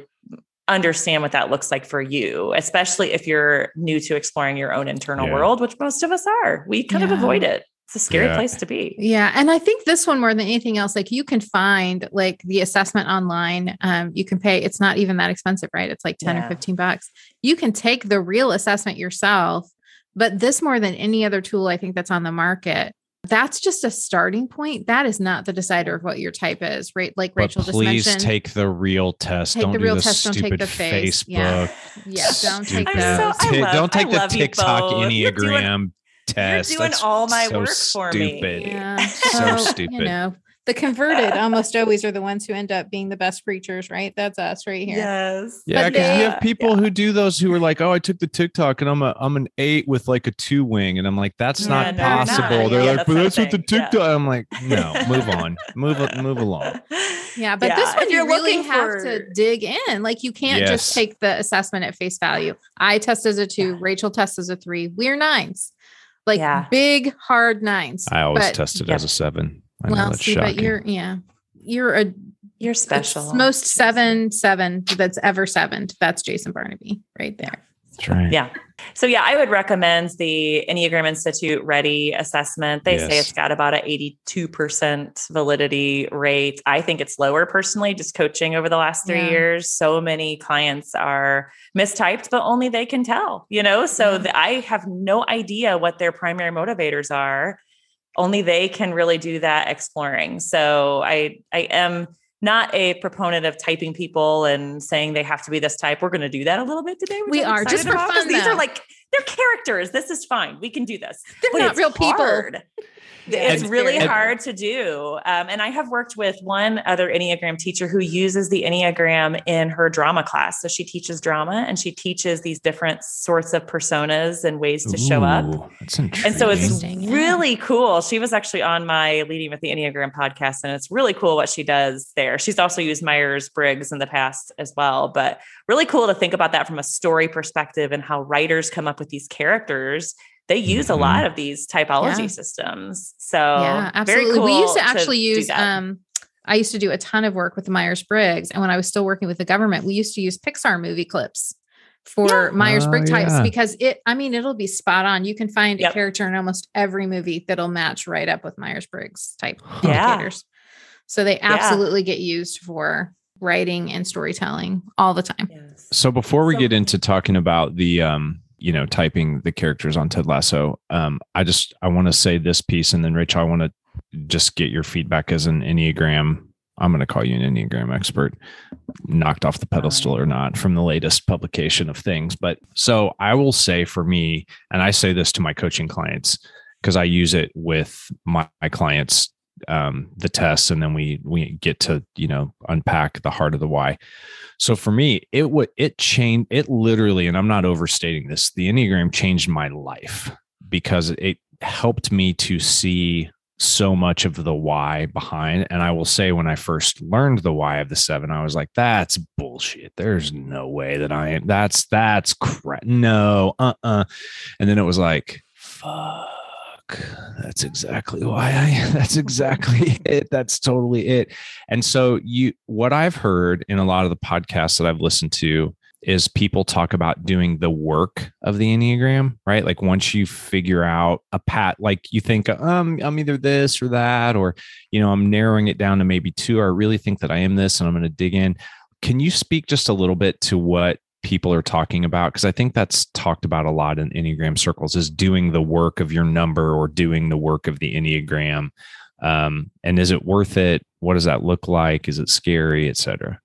understand what that looks like for you, especially if you're new to exploring your own internal yeah. world, which most of us are. We kind yeah. of avoid it it's a scary yeah. place to be.
Yeah. And I think this one more than anything else, like you can find like the assessment online. Um, you can pay, it's not even that expensive, right? It's like 10 yeah. or 15 bucks. You can take the real assessment yourself. But this more than any other tool I think that's on the market, that's just a starting point. That is not the decider of what your type is, right? Like
But
Rachel just
please
mentioned.
take the real test.
Take
don't
the
do
real
the
test, don't take the face.
Facebook.
Yeah. yeah, don't take
stupid
I'm so- I love-
don't take
I
the
love you
TikTok
both.
Enneagram test.
doing
That's
all my
so
work for me.
stupid.
yeah.
So
Well,
stupid.
You know, the converted almost always are the ones who end up being the best preachers, right? That's us right here.
Yes.
Yeah, because you have people who do those who are like, "Oh, I took the TikTok and I'm a I'm an eight with like a two wing," and I'm like, "That's
Yeah,
not
no, you're not.
possible." They're
Yeah,
like,
that's
"But
what
that's what the
saying. Yeah.
TikTok." I'm like, "No, move on, move move along."
Yeah, but this one you really
looking
have
for-
to dig in. Like you can't
Yes.
just take the assessment at face value. I test as a two,
Yeah.
Rachel tests as a three. We're nines, like
Yeah.
big hard nines.
I always
But-
tested
yeah.
as a seven. I know
Well,
that's
see,
shocking.
but you're yeah, you're a
You're special.
most seven seven that's ever seven. That's Jason Barnaby right there.
That's right.
Yeah. So yeah, I would recommend the Enneagram Institute RHETI assessment. They say it's got about an 82% validity rate. I think it's lower personally, just coaching over the last three
Yeah.
years. So many clients are mistyped, but only they can tell, you know? So
Yeah.
the, I have no idea what their primary motivators are. Only they can really do that exploring. So I I am not a proponent of typing people and saying they have to be this type. We're going to do that a little bit today.
We
I'm
are, just for
about,
fun,
These are like they're characters. This is fine. We can do this.
They're
But
not real people.
hard.
Yeah,
it's
And-
really
and-
hard to do. Um, and I have worked with one other Enneagram teacher who uses the Enneagram in her drama class. So she teaches drama and she teaches these different sorts of personas and ways to show up.
Ooh, That's
And so it's
Interesting, yeah.
really cool. She was actually on my Leading with the Enneagram podcast, and it's really cool what she does there. She's also used Myers Briggs in the past as well, but really cool to think about that from a story perspective and how writers come up with these characters. They use
Mhm.
a lot of these typology
Yeah.
systems. So
yeah,
very
absolutely. we used to actually
do
use um I used to do a ton of work with the Myers Briggs. And when I was still working with the government, we used to use Pixar movie clips for
Yeah.
Myers Briggs
Oh,
types
yeah.
because it, I mean, it'll be spot on. You can find
Yep.
a character in almost every movie that'll match right up with Myers Briggs type
Yeah.
indicators. So they absolutely get used for writing and storytelling all the time.
Yes.
So before we
So-
get into talking about the um, you know, typing the characters on Ted Lasso, um, I just I want to say this piece, and then Rachel, I want to just get your feedback as an Enneagram. I'm going to call you an Enneagram expert, knocked off the pedestal or not from the latest publication of things. But so I will say for me, and I say this to my coaching clients because I use it with my, my clients, um, the tests, and then we we get to you know unpack the heart of the why. So for me, it would it changed it literally, and I'm not overstating this. The Enneagram changed my life because it helped me to see so much of the why behind. And I will say, when I first learned the why of the seven, I was like, "That's bullshit. There's no way that I am. That's that's crap. No, uh, uh And then it was like, fuck. That's exactly why I. That's exactly it. That's totally it. And so you what I've heard in a lot of the podcasts that I've listened to is people talk about doing the work of the Enneagram, right? Like once you figure out a pat, like you think, um, I'm either this or that, or you know, I'm narrowing it down to maybe two, or I really think that I am this and I'm going to dig in. Can you speak just a little bit to what people are talking about? Because I think that's talked about a lot in Enneagram circles is doing the work of your number or doing the work of the Enneagram. Um, and is it worth it? What does that look like? Is it scary, et cetera?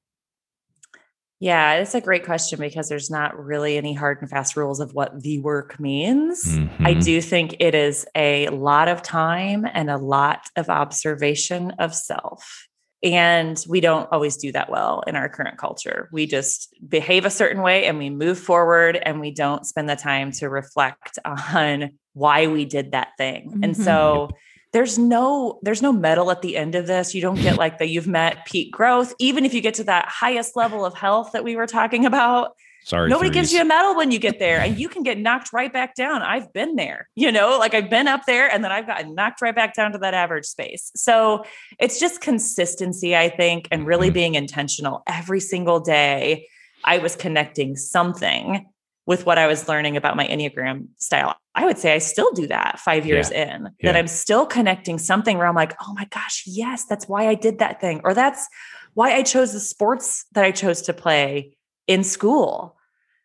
Yeah, it's a great question because there's not really any hard and fast rules of what the work means. I
Mhm.
do think it is a lot of time and a lot of observation of self. And we don't always do that well in our current culture. We just behave a certain way and we move forward and we don't spend the time to reflect on why we did that thing. And
Mhm.
so there's no there's no medal at the end of this. You don't get like that you've met peak growth even if you get to that highest level of health that we were talking about.
Sorry.
Nobody gives you a medal when you get there and you can get knocked right back down. I've been there, you know, like I've been up there and then I've gotten knocked right back down to that average space. So it's just consistency, I think, and really
Mhm.
being intentional every single day. I was connecting something with what I was learning about my Enneagram style. I would say I still do that five years in, that I'm still connecting something where I'm like, oh my gosh, yes, that's why I did that thing. Or that's why I chose the sports that I chose to play in school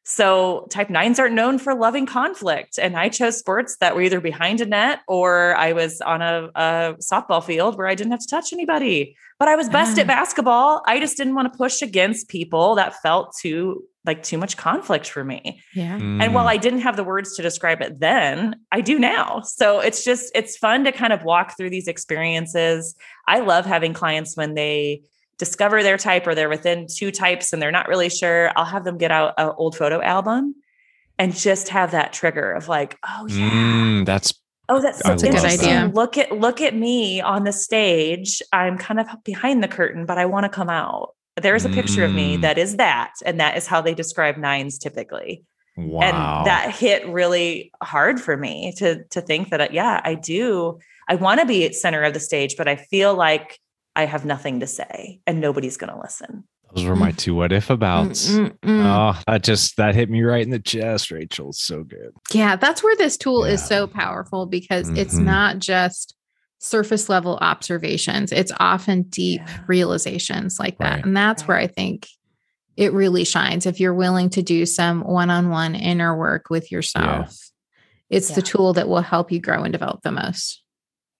So type nines aren't known for loving conflict. And I chose sports that were either behind a net or I was on a, a softball field where I didn't have to touch anybody. But I was best
Ah.
at basketball. I just didn't want to push against people that felt too like too much conflict for me.
Yeah.
And while
Mm.
I didn't have the words to describe it then, I do now. So it's just, it's fun to kind of walk through these experiences. I love having clients when they discover their type or they're within two types and they're not really sure. I'll have them get out an old photo album and just have that trigger of like, oh yeah.
Mm, that's
Oh, that's,
I
that's
love
interesting. Look at look at me on the stage. I'm kind of behind the curtain, but I want to come out. There's a picture of me
Mm.
that is that, and that is how they describe nines typically
wow.
and that hit really hard for me to to think that yeah i do i want to be at center of the stage but i feel like i have nothing to say and nobody's going to listen
Those were my two what if abouts.
Mm, mm, mm.
Oh, that just that hit me right in the chest, Rachel. So good.
Yeah, that's where this tool is so powerful because it's
Mhm.
not just surface level observations, it's often deep
Yeah.
realizations like that.
Right.
And that's where I think it really shines if you're willing to do some one on one inner work with yourself. It's the tool that will help you grow and develop the most.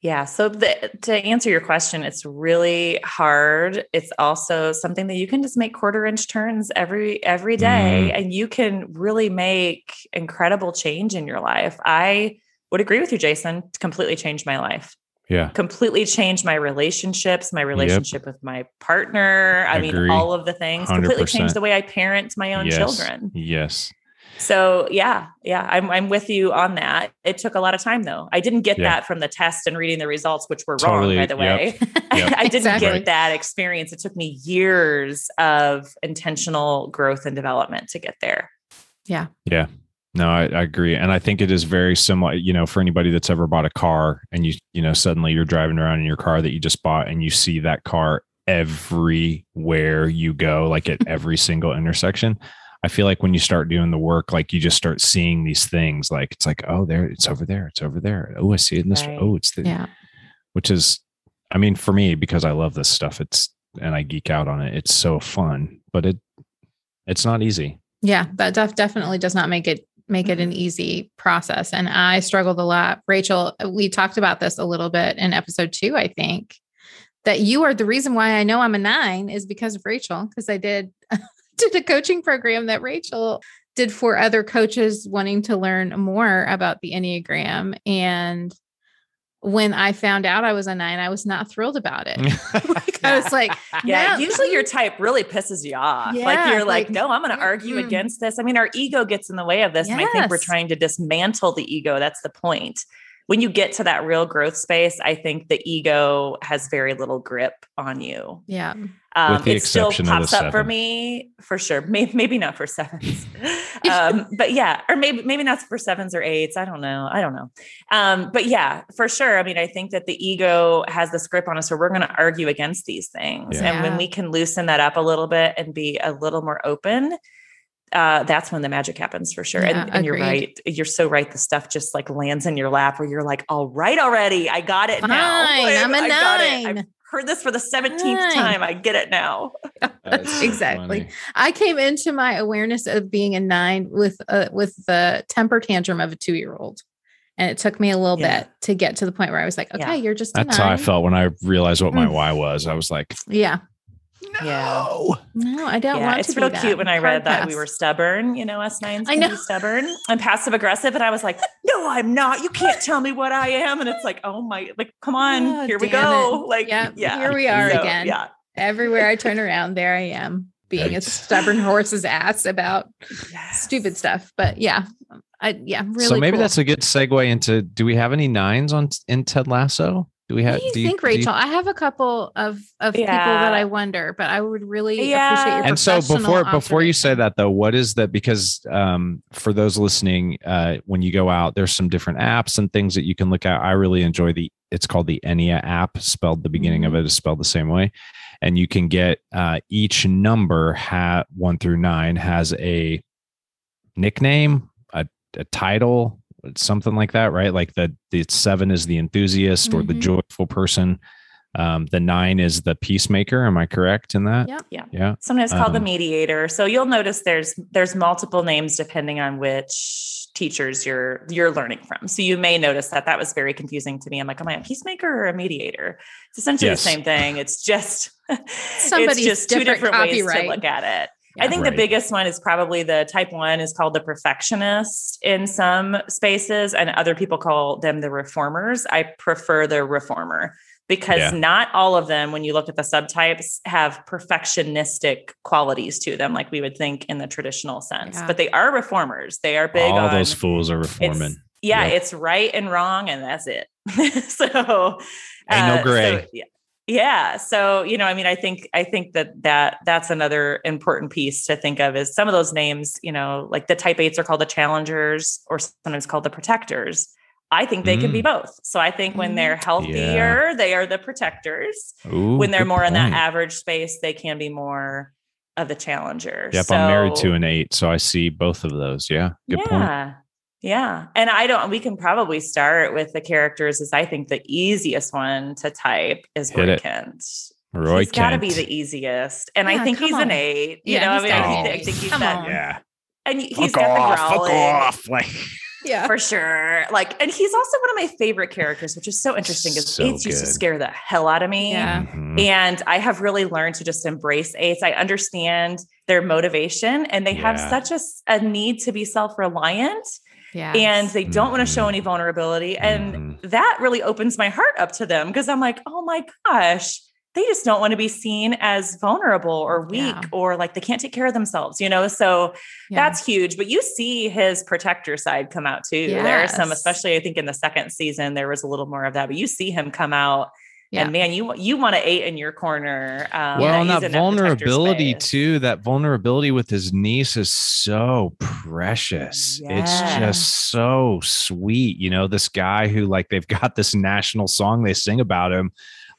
Yeah so the, to answer your question it's really hard it's also something that you can just make quarter inch turns every every day,
Mhm.
and you can really make incredible change in your life i would agree with you jason completely changed my life
Yeah.
completely changed my relationships, my relationship with my partner. I
Agree.
mean, all of the things completely
100%.
changed the way I parent my own
yes.
children.
Yes.
So yeah, yeah, I'm I'm with you on that. It took a lot of time though. I didn't get
Yeah.
that from the test and reading the results, which were
Totally,
wrong, by the way.
Yep.
I didn't
Exactly.
get that experience. It took me years of intentional growth and development to get there.
Yeah. Yeah. No, I, I agree. And I think it is very similar, you know, for anybody that's ever bought a car and you, you know, suddenly you're driving around in your car that you just bought and you see that car everywhere you go, like at every single intersection. I feel like when you start doing the work, like you just start seeing these things. Like it's like, oh, there, it's over there, it's over there. Oh, I see it in this.
Right.
Oh, it's the,
Yeah.
which is, I mean, for me, because I love this stuff, it's, and I geek out on it. It's so fun, but it, it's not easy.
Yeah, that def- definitely does not make it make it an mm-hmm. easy process. And I struggled a lot. Rachel, we talked about this a little bit in episode two, I think, that you are the reason why I know I'm a nine is because of Rachel, because I did did a coaching program that Rachel did for other coaches wanting to learn more about the Enneagram. And when I found out I was a nine, I was not thrilled about it. like I was like,
Yeah,
No.
usually your type really pisses you off. like you're like,
like,
no, I'm going to argue
mm-mm.
against this. I mean, our ego gets in the way of this, and I think we're trying to dismantle the ego. That's the point. When you get to that real growth space, I think the ego has very little grip on you.
yeah.
Um,
With the
it still
exception of the
pops up for me for sure. Maybe, maybe not for sevens, um, but yeah, or maybe maybe not for sevens or eights. I don't know. I don't know. Um, but yeah, for sure. I mean, I think that the ego has this grip on us, where we're going to argue against these things,
Yeah.
and when we can loosen that up a little bit and be a little more open. Uh, that's when the magic happens for sure.
Yeah,
and and you're right. You're so right. The stuff just like lands in your lap where you're like, all right, already. I got it now.
Fine, I'm a
I got it. I've heard this for the 17th
Nine.
time. I get it now.
Exactly.
funny.
I came into my awareness of being a nine with uh, with the temper tantrum of a two year old, and it took me a little
Yeah.
bit to get to the point where I was like, okay,
Yeah.
you're just a
That's how I felt when I realized what my
Mm.
why was. I was like,
Yeah,
Yeah.
no.
no, I don't
yeah,
want
it's
to. be
real
that.
cute when I
Hard
read that we were stubborn. You know, us nines
I
can
know.
be stubborn and passive aggressive, and I was like, "No, I'm not. You can't tell me what I am." And it's like, "Oh my, like, come on,
Oh,
here we go."
it.
Like,
Yep,
yeah,
here we are
So,
again.
Yeah,
everywhere I turn around. There I am being a stubborn horse's ass about stupid stuff. But yeah, I yeah, really.
so maybe
cool.
that's a good segue into do we have any nines on in Ted Lasso? Do we have
What do you
do
think,
you-
Rachel? I have a couple of of people that I wonder, but I would really
Yeah.
appreciate your
and so before before you say that though what is that because um, for those listening uh, when you go out there's some different apps and things that you can look at i really enjoy the it's called the Ennea app spelled the beginning
Mm-hmm.
of it is spelled the same way and you can get uh, each number ha- one through nine has a nickname a, a title something like that right like the the seven is the enthusiast or the
Mhm.
joyful person Um, the nine is the peacemaker. Am I correct in that?
Yep.
Yeah.
Yeah.
Sometimes called the
Um,
mediator. So you'll notice there's there's multiple names depending on which teachers you're you're learning from. So you may notice that that was very confusing to me. I'm like, am I a peacemaker or a mediator? It's essentially
Yes.
the same thing. It's just
Somebody's
it's just two
different
different ways to look at it.
Yeah.
I think
Right.
the biggest one is probably the type one is called the perfectionist in some spaces, and other people call them the reformers. I prefer the reformer because
Yeah.
not all of them, when you look at the subtypes, have perfectionistic qualities to them, like we would think in the traditional sense.
Yeah.
But they are reformers. They are big
All
on
those fools are
it's-
reforming.
yeah,
Yep.
it's right and wrong, and that's it. so
Ain't no
uh,
gray.
so, yeah. Yeah. So, you know, I mean, I think I think that that that's another important piece to think of is some of those names, you know, like the type eights are called the challengers or sometimes called the protectors. I think they can be
Mm.
both. So I think when
Mm.
they're healthier, they are the protectors.
Ooh,
when they're
good
more in that average space, they can be more of the challenger.
Yep, I'm married to an eight, so I see both of those. Yeah, good point.
Yeah. Yeah. And I don't, we can probably start with the characters as I think the easiest one to type is
Hit
Roy
it.
Kent.
Roy
he's got to be the easiest. And
Yeah,
I think he's
on.
an eight. You
Yeah,
know, I mean, I think, I think he's that.
Yeah,
And he's
fuck
got
off,
the
fuck
growling
off. Like
Yeah.
for sure. Like, and he's also one of my favorite characters, which is so interesting because
So
eights used to scare the hell out of me.
Yeah.
Mhm.
And I have really learned to just embrace eights. I understand their motivation and they have
Yeah.
such a need to be self reliant
Yeah.
and they don't want to show any vulnerability. And
Mhm.
that really opens my heart up to them because I'm like, oh my gosh, they just don't want to be seen as vulnerable or weak
Yeah.
or like they can't take care of themselves, you know? So that's huge. But you see his protector side come out too. There are some, especially I think in the second season, there was a little more of that, but you see him come out.
Yeah.
And man, you you want to eight in your corner. Um,
well, and
he's
that
in protector
vulnerability too. That vulnerability with his niece is so precious. It's just so sweet. You know, this guy who like they've got this national song they sing about him,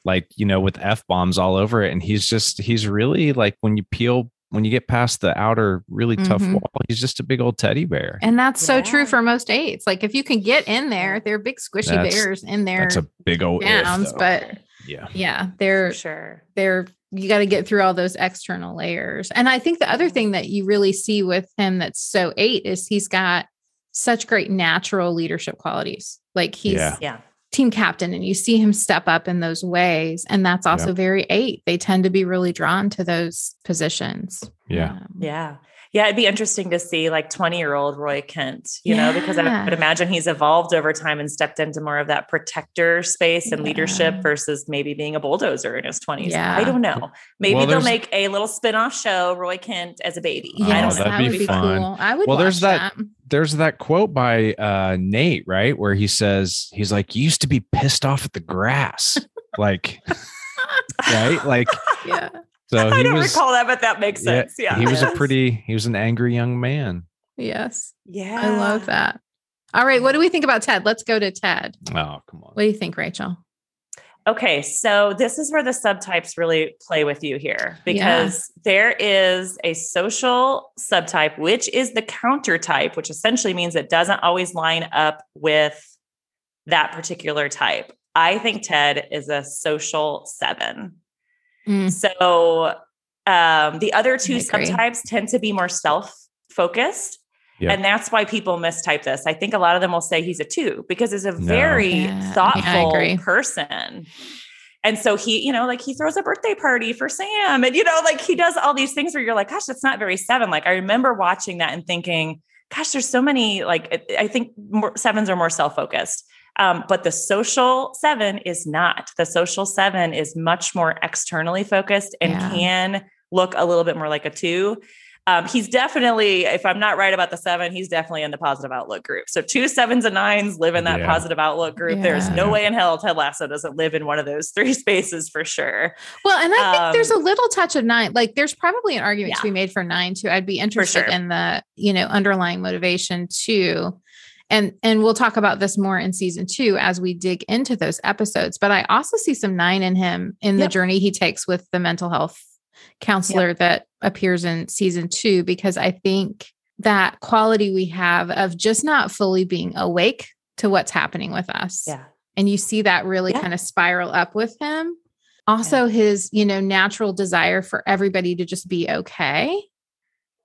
like you know, with f bombs all over it, and he's just he's really like when you peel when you get past the outer really tough
Mhm.
wall, he's just a big old teddy bear.
And that's so true for most eights. Like if you can get in there, they're big squishy
That's-
bears in there.
That's a big old if,
downs,
though.
but
yeah,
yeah, they're
sure.
they're you got to get through all those external layers. And I think the other thing that you really see with him that's so eight is he's got such great natural leadership qualities. Like he's
Yeah.
Yeah.
team captain and you see him step up in those ways. And that's also very eight. They tend to be really drawn to those positions.
yeah.
Um,
Yeah. Yeah, it'd be interesting to see like 20 year old Roy Kent, you know, because I
Yeah.
would imagine he's evolved over time and stepped into more of that protector space and leadership versus maybe being a bulldozer in his 20s.
Yeah.
I don't know. Maybe
Well,
they'll make a little spin off show, Roy Kent as a baby.
Oh,
I don't know.
that
that'd
would
be
be
fun.
cool. I would
Well, there's that-
that.
there's that quote by uh Nate, right? Where he says he's like, you used to be pissed off at the grass. like right? Like
Yeah.
So
I don't
was
recall that, but that makes sense. Yeah.
he was a pretty he was an angry young man.
Yes.
Yeah.
I love that. All right. What do we think about Ted? Let's go to Ted.
Oh, come on.
What do you think, Rachel?
Okay, so this is where the subtypes really play with you here
Yeah.
because there is a social subtype, which is the counter type, which essentially means it doesn't always line up with that particular type. I think Ted is a social seven.
Mm,
So um, the other two
I
subtypes tend to be more self focused.
Yeah.
And that's why people mistype this. I think a lot of them will say he's a two because he's a very
Yeah, yeah,
thoughtful
agree.
person. And so he, you know, like he throws a birthday party for Sam and, you know, like he does all these things where you're like, gosh, that's not very seven. Like I remember watching that and thinking, gosh, there's so many, like, I- I think more, sevens are more self focused. Um, but the social seven is not. The social seven is much more externally focused and
Yeah.
can look a little bit more like a two. Um, he's definitely, if I'm not right about the seven, he's definitely in the positive outlook group. So two sevens and nines live in that
Yeah.
positive outlook group. There's no way in hell Ted Lasso doesn't live in one of those three spaces for sure.
Well, and I think there's a
Um,
little touch of nine. Like there's probably an argument to be made for nine too. I'd be interested
sure.
in the, you know, underlying motivation too. And and we'll talk about this more in season two as we dig into those episodes. But I also see some nine in him in the journey he takes with the mental health counselor that appears in season two, because I think that quality we have of just not fully being awake to what's happening with us.
Yeah.
And you see that really
Yeah.
kind of spiral up with him. Also, his, you know, natural desire for everybody to just be okay.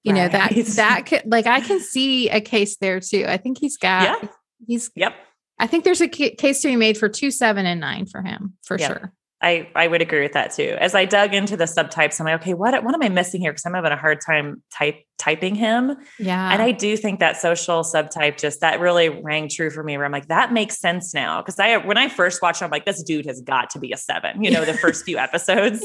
You know, that that could like I can see a case there too. I think he's got
Yeah.
he's
Yep.
I think there's a case to be made for two, seven, and nine for him for
Yeah.
sure.
I, I would agree with that too. As I dug into the subtypes, I'm like, okay, what what am I missing here? Because I'm having a hard time type typing him.
Yeah.
And I do think that social subtype just that really rang true for me. Where I'm like, that makes sense now. Because I when I first watched, it, I'm like, this dude has got to be a seven. You know, the first few episodes.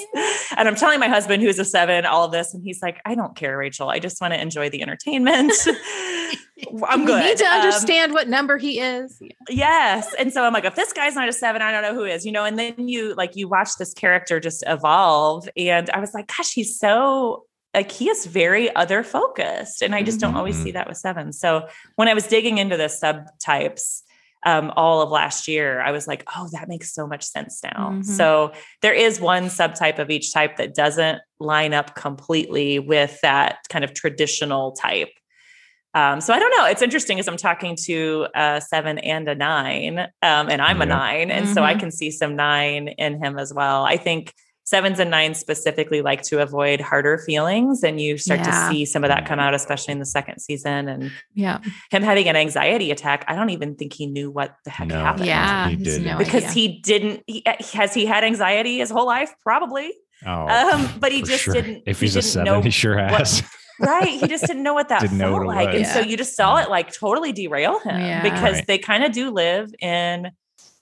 And I'm telling my husband who's a seven all of this, and he's like, I don't care, Rachel. I just want to enjoy the entertainment. I'm
You
good.
need to
Um,
understand what number he is.
Yes. And so I'm like, if this guy's not a seven, I don't know who is, you know, and then you like you watch this character just evolve. And I was like, gosh, he's so like he is very other focused. And I just don't always see that with sevens. So when I was digging into the subtypes um, all of last year, I was like, oh, that makes so much sense now.
Mhm.
So there is one subtype of each type that doesn't line up completely with that kind of traditional type. Um, so I don't know. It's interesting as I'm talking to a seven and a nine, um, and I'm a nine, and so I
Mhm.
can see some nine in him as well. I think sevens and nines specifically like to avoid harder feelings, and you start
Yeah.
to see some of that come out, especially in the second season. And
Yeah.
him having an anxiety attack, I don't even think he knew what the heck
No.
happened.
Yeah.
He didn't.
no
because
idea.
he didn't. He, has he had anxiety his whole life? Probably.
Oh,
Um, but he just
sure.
didn't.
If
he
he's a
didn't
seven,
know
he sure
what-
has.
right he just didn't know what that
Didn't know
felt
what it
like and
was.
so you just saw
Yeah.
it like totally derail him
Yeah.
because
Right.
they kind of do live in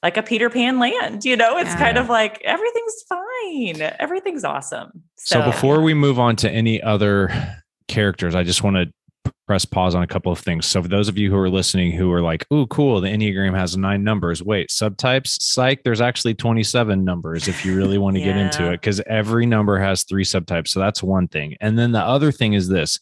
like a peter pan land you know it's
Yeah.
kind of like everything's fine everything's awesome
So, before we move on to any other characters, I just want to press pause on a couple of things. So, for those of you who are listening who are like, "Oh, cool, the Enneagram has nine numbers." Wait, subtypes? Psych. There's actually 27 numbers if you really want to get into it, because every number has three subtypes. So that's one thing. And then the other thing is this.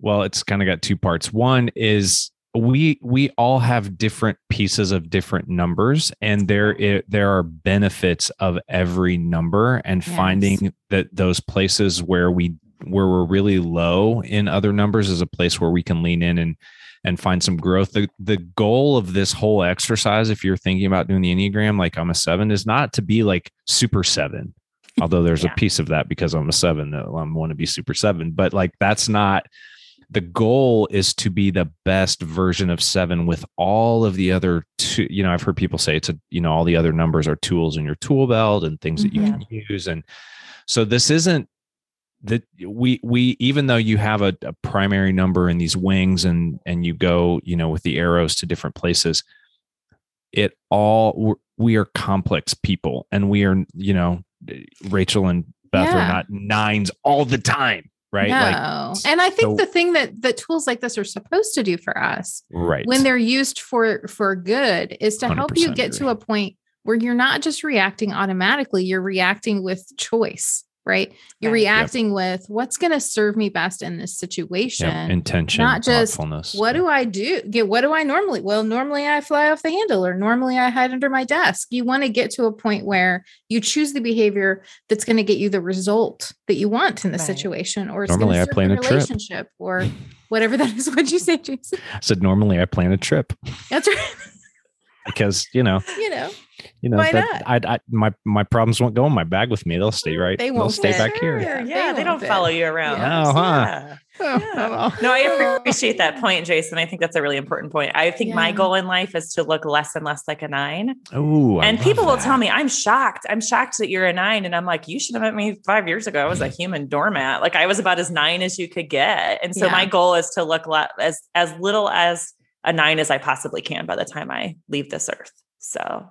Well, it's kind of got two parts. One is we we all have different pieces of different numbers and there i- there are benefits of every number and
Yes.
finding that those places where we where we're really low in other numbers is a place where we can lean in and and find some growth the the goal of this whole exercise if you're thinking about doing the enneagram like i'm a 7 is not to be like super 7 although there's
Yeah.
a piece of that because i'm a 7 that i want to be super 7 but like that's not the goal is to be the best version of seven with all of the other two you know i've heard people say it's a you know all the other numbers are tools in your tool belt and things that you mm-hmm. can use. And so this isn't that we we even though you have a, a primary number in these wings and and you go you know with the arrows to different places it all we are complex people and we are you know rachel and beth
Yeah.
are not nines all the time right?
No. and I think
so-
the thing that that tools like this are supposed to do for us
right.
when they're used for for good is to help you
100%
get to a point where you're not just reacting automatically, you're reacting with choice, right? You're
Right. Yep.
reacting with what's going to serve me best in this situation.
yeah, intention
not just what do I do? Get what do I normally? Well, normally I fly off the handle or normally I hide under my desk. You want to get to a point where you choose the behavior that's going to get you the result that you want in the
Right.
situation or it's
Normally I plan a trip.
relationship or whatever that is. What'd you say, Jason?
I said normally I plan a trip
That's right.
Because you know
you know,
you know
Why
that I, I my my problems won't go in my bag with me. They'll stay mm, right.
They
They'll
won't
stay
fit.
back here.
Sure.
yeah,
They
they, don't
fit.
follow you around.
Yeah. Oh, huh.
Yeah. Oh, yeah. No, I appreciate that point, Jason. I think that's a really important point. I think my goal in life is to look less and less like a nine.
Oh,
and people will tell me, I'm shocked. I'm shocked that you're a nine. And I'm like, you should have met me five years ago. I was a mm. human doormat. Like I was about as nine as you could get. And so
Yeah.
my goal is to look le- as as little as a nine as I possibly can by the time I leave this earth. So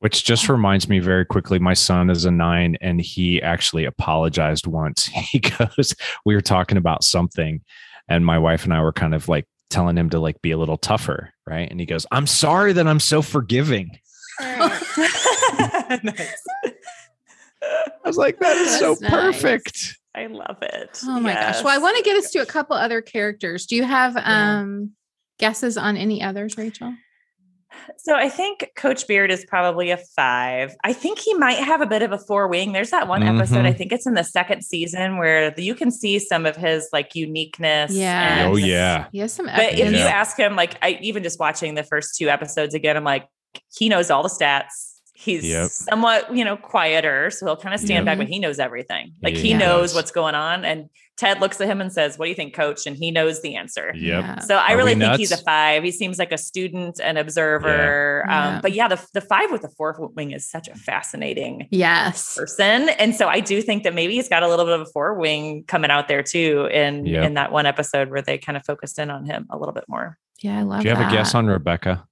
Which just reminds me very quickly. My son is a nine, and he actually apologized once. He goes, "We were talking about something, and my wife and I were kind of like telling him to like be a little tougher, right?" And he goes, "I'm sorry that I'm so forgiving."
nice.
I was like, "That is so
That's nice.
perfect."
I love it.
Oh my gosh. Well, I want to get us to a couple other characters. Do you have
Yeah.
um guesses on any others, Rachel?
So I think Coach Beard is probably a five. I think he might have a bit of a four wing. There's that one episode,
Mhm.
I think it's in the second season, where you can see some of his like uniqueness.
Yeah.
and-
Oh yeah,
He has some
But if you ask him, like I even just watching the first two episodes again, I'm like, he knows all the stats. He's
Yep.
somewhat, you know, quieter, so he'll kind of stand
Yep.
back, but he knows everything. Like
Yeah,
he
he
knows what's going on. And Ted looks at him and says, "What do you think, Coach?" And he knows the answer.
Yep.
Yeah.
So I
Are
really
we
think he's a five. He seems like a student and observer.
Yeah.
Um,
Yeah.
but yeah, the the five with the four wing is such a fascinating
Yes.
person, and so I do think that maybe he's got a little bit of a four wing coming out there too. In
Yep.
in that one episode where they kind of focused in on him a little bit more.
Yeah, I love
Do you have
that.
a guess on Rebecca?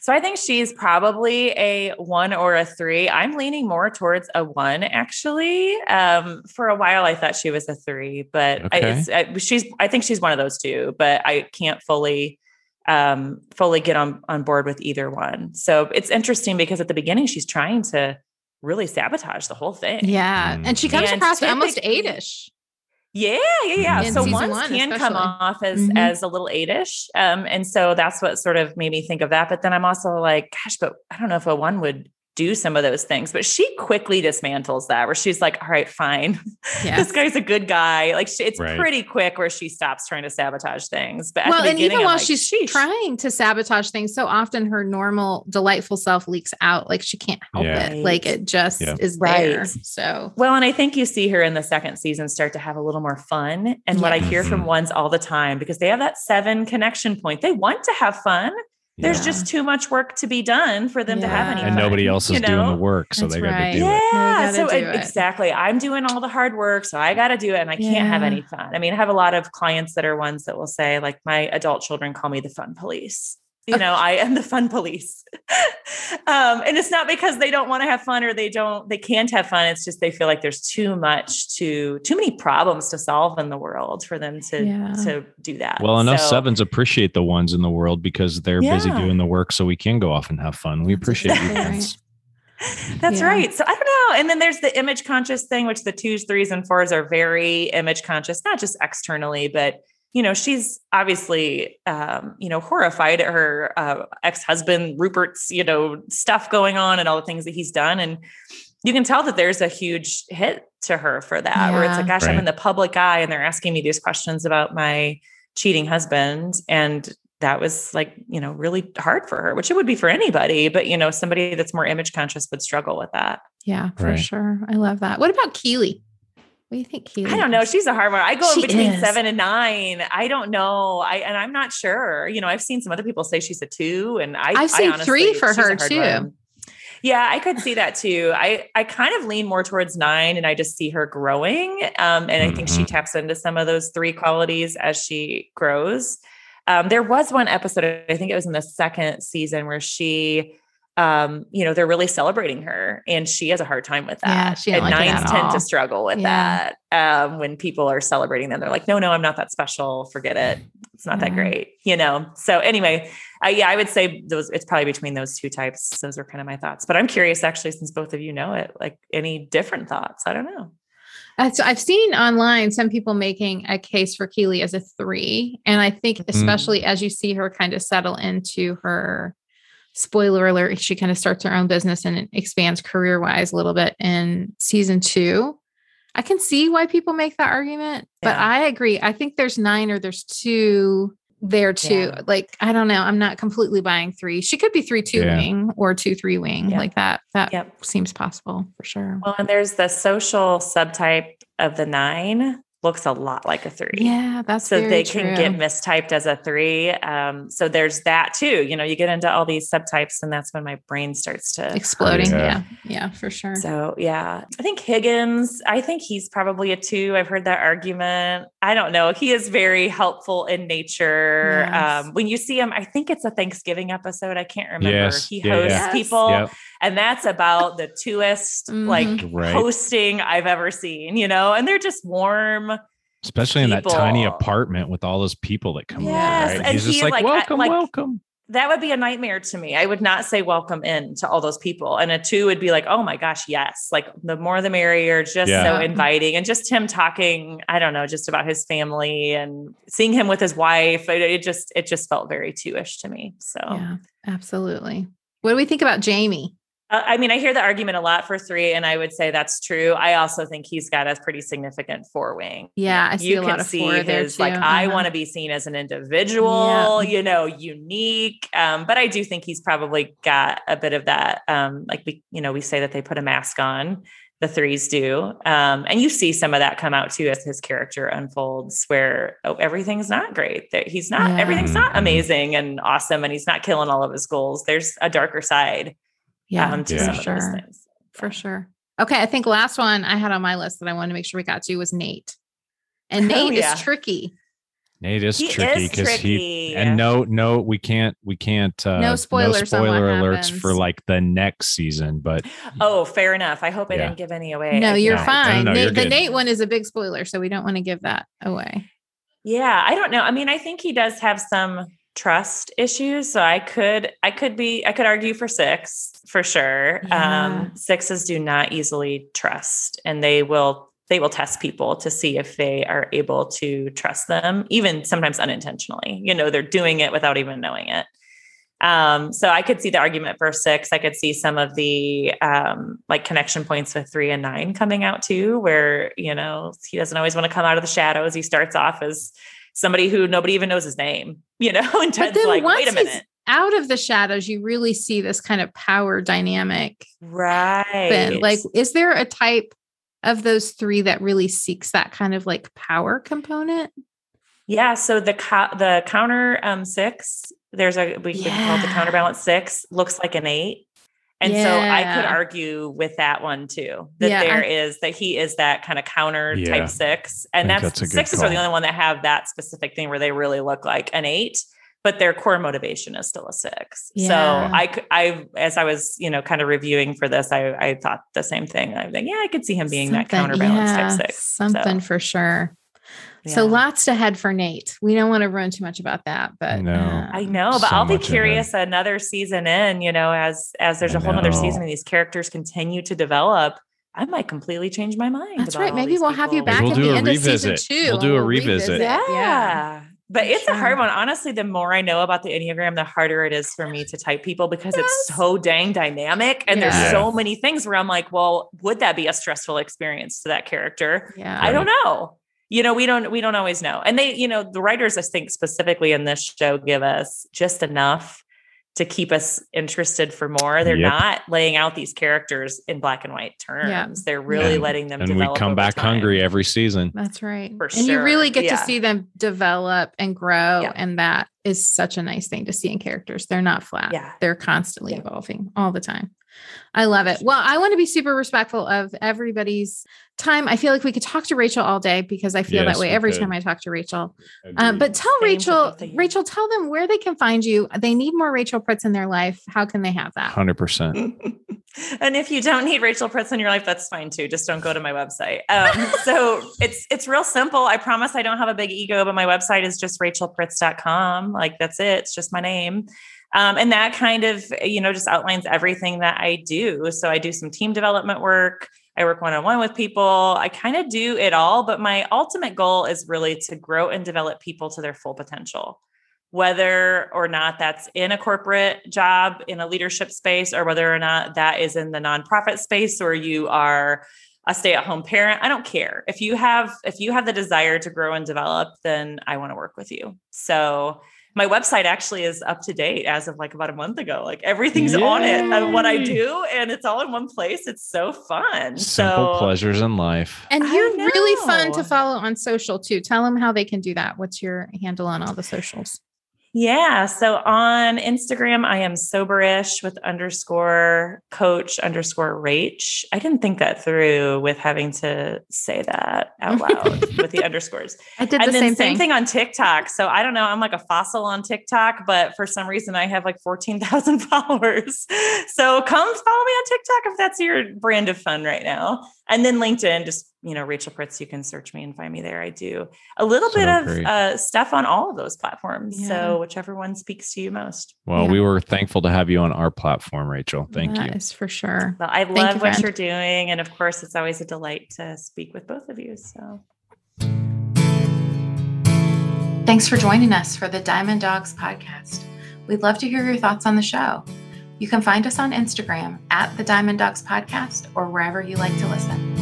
So I think she's probably a one or a three. I'm leaning more towards a one, actually. Um, for a while, I thought she was a three, but I,
Okay.
it's, I, she's. I think she's one of those two, but I can't fully, um, fully get on on board with either one. So it's interesting because at the beginning, she's trying to really sabotage the whole thing.
Yeah. And she comes
And
across almost
typically-
eight-ish.
Yeah, yeah, yeah.
In
so ones
one,
can come off as
Mhm.
as a little eight-ish. Um, and so that's what sort of made me think of that. But then I'm also like, gosh, but I don't know if a one would do some of those things. But she quickly dismantles that where she's like, all right, fine.
Yeah.
this guy's a good guy. Like she, it's
Right.
pretty quick where she stops trying to sabotage things. But
well, and even
I'm
while
like,
she's
"Sheesh."
trying to sabotage things, so often her normal, delightful self leaks out. Like she can't help
Yeah.
it. Like it just
Yeah.
is there.
Right.
So
Well, and I think you see her in the second season start to have a little more fun. And what I hear from
Mhm.
ones all the time, because they have that seven connection point, they want to have fun. There's just too much work to be done for them to have
Yeah.
any
And
fun,
nobody else is
you
doing the work, so
That's
they got
right.
to do it.
Yeah. So it-
it.
exactly. I'm doing all the hard work. So I got to do it. And I can't have any fun. I mean, I have a lot of clients that are ones that will say, like, my adult children call me the fun police. You know, I am the fun police. um, and it's not because they don't want to have fun or they don't, they can't have fun. It's just they feel like there's too much to, too many problems to solve in the world for them to,
Yeah.
to do that.
Well, enough
So-
sevens appreciate the ones in the world because they're busy doing the work, so we can go off and have fun. We appreciate you.
exactly
Vince.
That's
Yeah.
right. So I don't know. And then there's the image conscious thing, which the twos, threes, and fours are very image conscious, not just externally, but you know, she's obviously, um, you know, horrified at her uh, ex-husband Rupert's, you know, stuff going on and all the things that he's done, and you can tell that there's a huge hit to her for that. Where it's like, gosh, I'm in the public eye, and they're asking me these questions about my cheating husband, and that was like, you know, really hard for her, which it would be for anybody, but you know, somebody that's more image conscious would struggle with that.
yeah, for
Right.
sure. I love that. What about Keeley? What do you think Keeley?
I don't know.
is?
She's a hard one. I go in
She
between
is.
seven and nine. I don't know. I and I'm not sure. You know, I've seen some other people say she's a two, and I
I've
I
seen
honestly-
three for her, too.
one. Yeah, I could see that too. I I kind of lean more towards nine, and I just see her growing. Um, and I think she
Mhm.
taps into some of those three qualities as she grows. Um, there was one episode, I think it was in the second season, where she, um, you know, they're really celebrating her, and she has a hard time with that.
Yeah, she
and
like
nines tend
all.
to struggle with
Yeah.
that um, when people are celebrating them. They're like, "No, no, I'm not that special. Forget it. It's not that great." You know. So anyway, uh, yeah, I would say those. It's probably between those two types. Those are kind of my thoughts. But I'm curious, actually, since both of you know it, like any different thoughts? I don't know.
Uh, so I've seen online some people making a case for Keeley as a three. And I think,
Mm.
especially as you see her kind of settle into her spoiler alert, she kind of starts her own business and expands career wise a little bit in season two. I can see why people make that argument, but I agree. I think there's nine or there's two there too.
Yeah.
Like, I don't know. I'm not completely buying three. She could be three two
Yeah.
wing or two three wing.
Yeah.
Like that. That
Yep.
seems possible for sure.
Well, and there's the social subtype of the nine looks a lot like a three.
Yeah, that's
so
very
they can get mistyped as a three. Um, so there's that too. You know, you get into all these subtypes, and that's when my brain starts to
exploding.
Yeah.
Yeah. yeah, for sure.
So yeah, I think Higgins. I think he's probably a two. I've heard that argument. I don't know. He is very helpful in nature.
Yes.
Um, when you see him, I think it's a Thanksgiving episode. I can't remember.
Yes.
He
Yeah,
hosts
yeah.
people,
Yep.
And that's about the twoest
Mhm.
like
Right.
hosting I've ever seen. You know, and they're just warm.
Especially in that tiny apartment with all those people that come
Yes,
in. Right?
and
He's just
he,
like,
like, I-
welcome,
like-
welcome.
That would be a nightmare to me. I would not say welcome in to all those people. And a two would be like, oh my gosh, yes. Like the more the merrier, just
Yeah.
so inviting. And just him talking, I don't know, just about his family and seeing him with his wife. It, it just, it just felt very two-ish to me. So
Yeah, absolutely. What do we think about Jamie?
Uh, I mean, I hear the argument a lot for three, and I would say that's true. I also think he's got a pretty significant four wing.
Yeah, I see
you
a
can
lot of
see
four
his
too.
like I
Uh-huh.
want to be seen as an individual,
Yeah.
you know, unique. Um, but I do think he's probably got a bit of that. Um, like we, you know, we say that they put a mask on. The threes do, um, and you see some of that come out too as his character unfolds, where oh, everything's not great. That he's not,
Yeah.
everything's not
Mhm.
amazing and awesome, and he's not killing all of his goals. There's a darker side
Yeah,
um, to
Yeah.
some
for sure.
things.
For sure. Okay, I think last one I had on my list that I wanted to make sure we got to was Nate. And
Oh,
Nate
yeah.
is tricky.
Nate is
He
tricky because he
tricky.
and no, no, we can't, we can't. Uh,
No spoilers on what
spoiler alerts
happens.
for like the next season, but
Oh, fair enough. I hope I
Yeah.
didn't give any away.
No, you're
don't.
fine.
no,
Nate-
you're
the. Nate one is a big spoiler, so we don't want to give that away.
Yeah, I don't know. I mean, I think he does have some trust issues. So I could, I could be, I could argue for six for sure.
Yeah.
Um, sixes do not easily trust, and they will, they will test people to see if they are able to trust them, even sometimes unintentionally. You know, they're doing it without even knowing it. Um, so I could see the argument for six. I could see some of the um, like connection points with three and nine coming out too, where you know he doesn't always want to come out of the shadows. He starts off as somebody who nobody even knows his name, you know, and
But
Ted's
then
like,
once
wait a
he's
minute,
out of the shadows, you really see this kind of power dynamic.
right?
happen. Like, is there a type of those three that really seeks that kind of like power component?
Yeah. So the co- the counter um, six, there's a we could call it the
Yeah.
counterbalance six, looks like an eight. And so I could argue with that one too. That
Yeah,
there
I'm-
is that he is that kind of counter
Yeah.
type six. And that's,
that's a good
sixes are the only one that have that specific thing where they really look like an eight, but their core motivation is still a six.
Yeah.
So I I as I was, you know, kind of reviewing for this, I I thought the same thing. I think, yeah, I could see him being that counterbalance
yeah,
type six. So,
Something for sure. So lots to head for Nate. We don't want to ruin too much about that, but
No.
uh,
I know, but
So
I'll be curious another season in, you know, as as there's
I
a whole other season and these characters continue to develop, I might completely change my mind.
That's right. Maybe we'll have you back
We'll
at the
a
end of season
revisit.
two.
We'll do a
and
revisit.
Yeah.
Yeah.
But
For
it's a hard one. Honestly, the more I know about the Enneagram, the harder it is for me to type people because
Yes.
it's so dang dynamic. And
Yeah.
there's
Yeah.
so many things where I'm like, well, would that be a stressful experience to that character?
Yeah.
I don't know. You know, we don't we don't always know. And they, you know, the writers I think specifically in this show give us just enough to keep us interested for more. They're
Yep.
not laying out these characters in black and white terms. They're really
And-
letting them
and we come back
time.
hungry every season.
That's right.
For
and you really
sure.
get to see them develop and grow.
Yeah.
And that is such a nice thing to see in characters. They're not flat.
Yeah.
They're constantly
Yeah.
evolving all the time. I love it. Well, I want to be super respectful of everybody's time. I feel like we could talk to Rachel all day because I feel
Yes,
that way every
could.
time I talk to Rachel. Um, but tell
Same
Rachel,
both of you.
Rachel, tell them where they can find you. They need more Rachel Pritz in their life. How can they have that?
hundred percent.
and if you don't need Rachel Pritz in your life, that's fine too. Just don't go to my website. Um, so it's it's real simple. I promise I don't have a big ego, but my website is just rachelpritz.com. Like that's it. It's just my name. Um, and that kind of, you know, just outlines everything that I do. So I do some team development work. I work one on one with people. I kind of do it all, but my ultimate goal is really to grow and develop people to their full potential whether or not that's in a corporate job in a leadership space or whether or not that is in the nonprofit space or you are a stay-at-home parent i don't care if you have if you have the desire to grow and develop then i want to work with you so my website actually is up to date as of like about a month ago like everything's on it of what i do and it's all in one place it's so fun
Simple
so
pleasures in life.
And you're really fun to follow on social too. Tell them how they can do that. What's your handle on all the socials?
Yeah. So on Instagram, I am soberish with underscore coach underscore rach. I didn't think that through with having to say that out loud with the underscores.
I did
and
the
then
same,
same
thing.
thing on TikTok. So I don't know. I'm like a fossil on TikTok, but for some reason I have like 14,000 followers. So come follow me on TikTok if that's your brand of fun right now. And then LinkedIn, just, you know, Rachel Pritz, you can search me and find me there. I do a little
So
bit of uh, stuff on all of those platforms.
Yeah.
So whichever one speaks to you most.
Well,
Yeah.
we were thankful to have you on our platform, Rachel. Thank
That
you.
is for sure.
Well, I
you,
love what
friend.
you're doing. And of course, it's always a delight to speak with both of you. So
Thanks for joining us for the Diamond Dogs podcast. We'd love to hear your thoughts on the show. You can find us on Instagram at the Diamond Dogs Podcast or wherever you like to listen.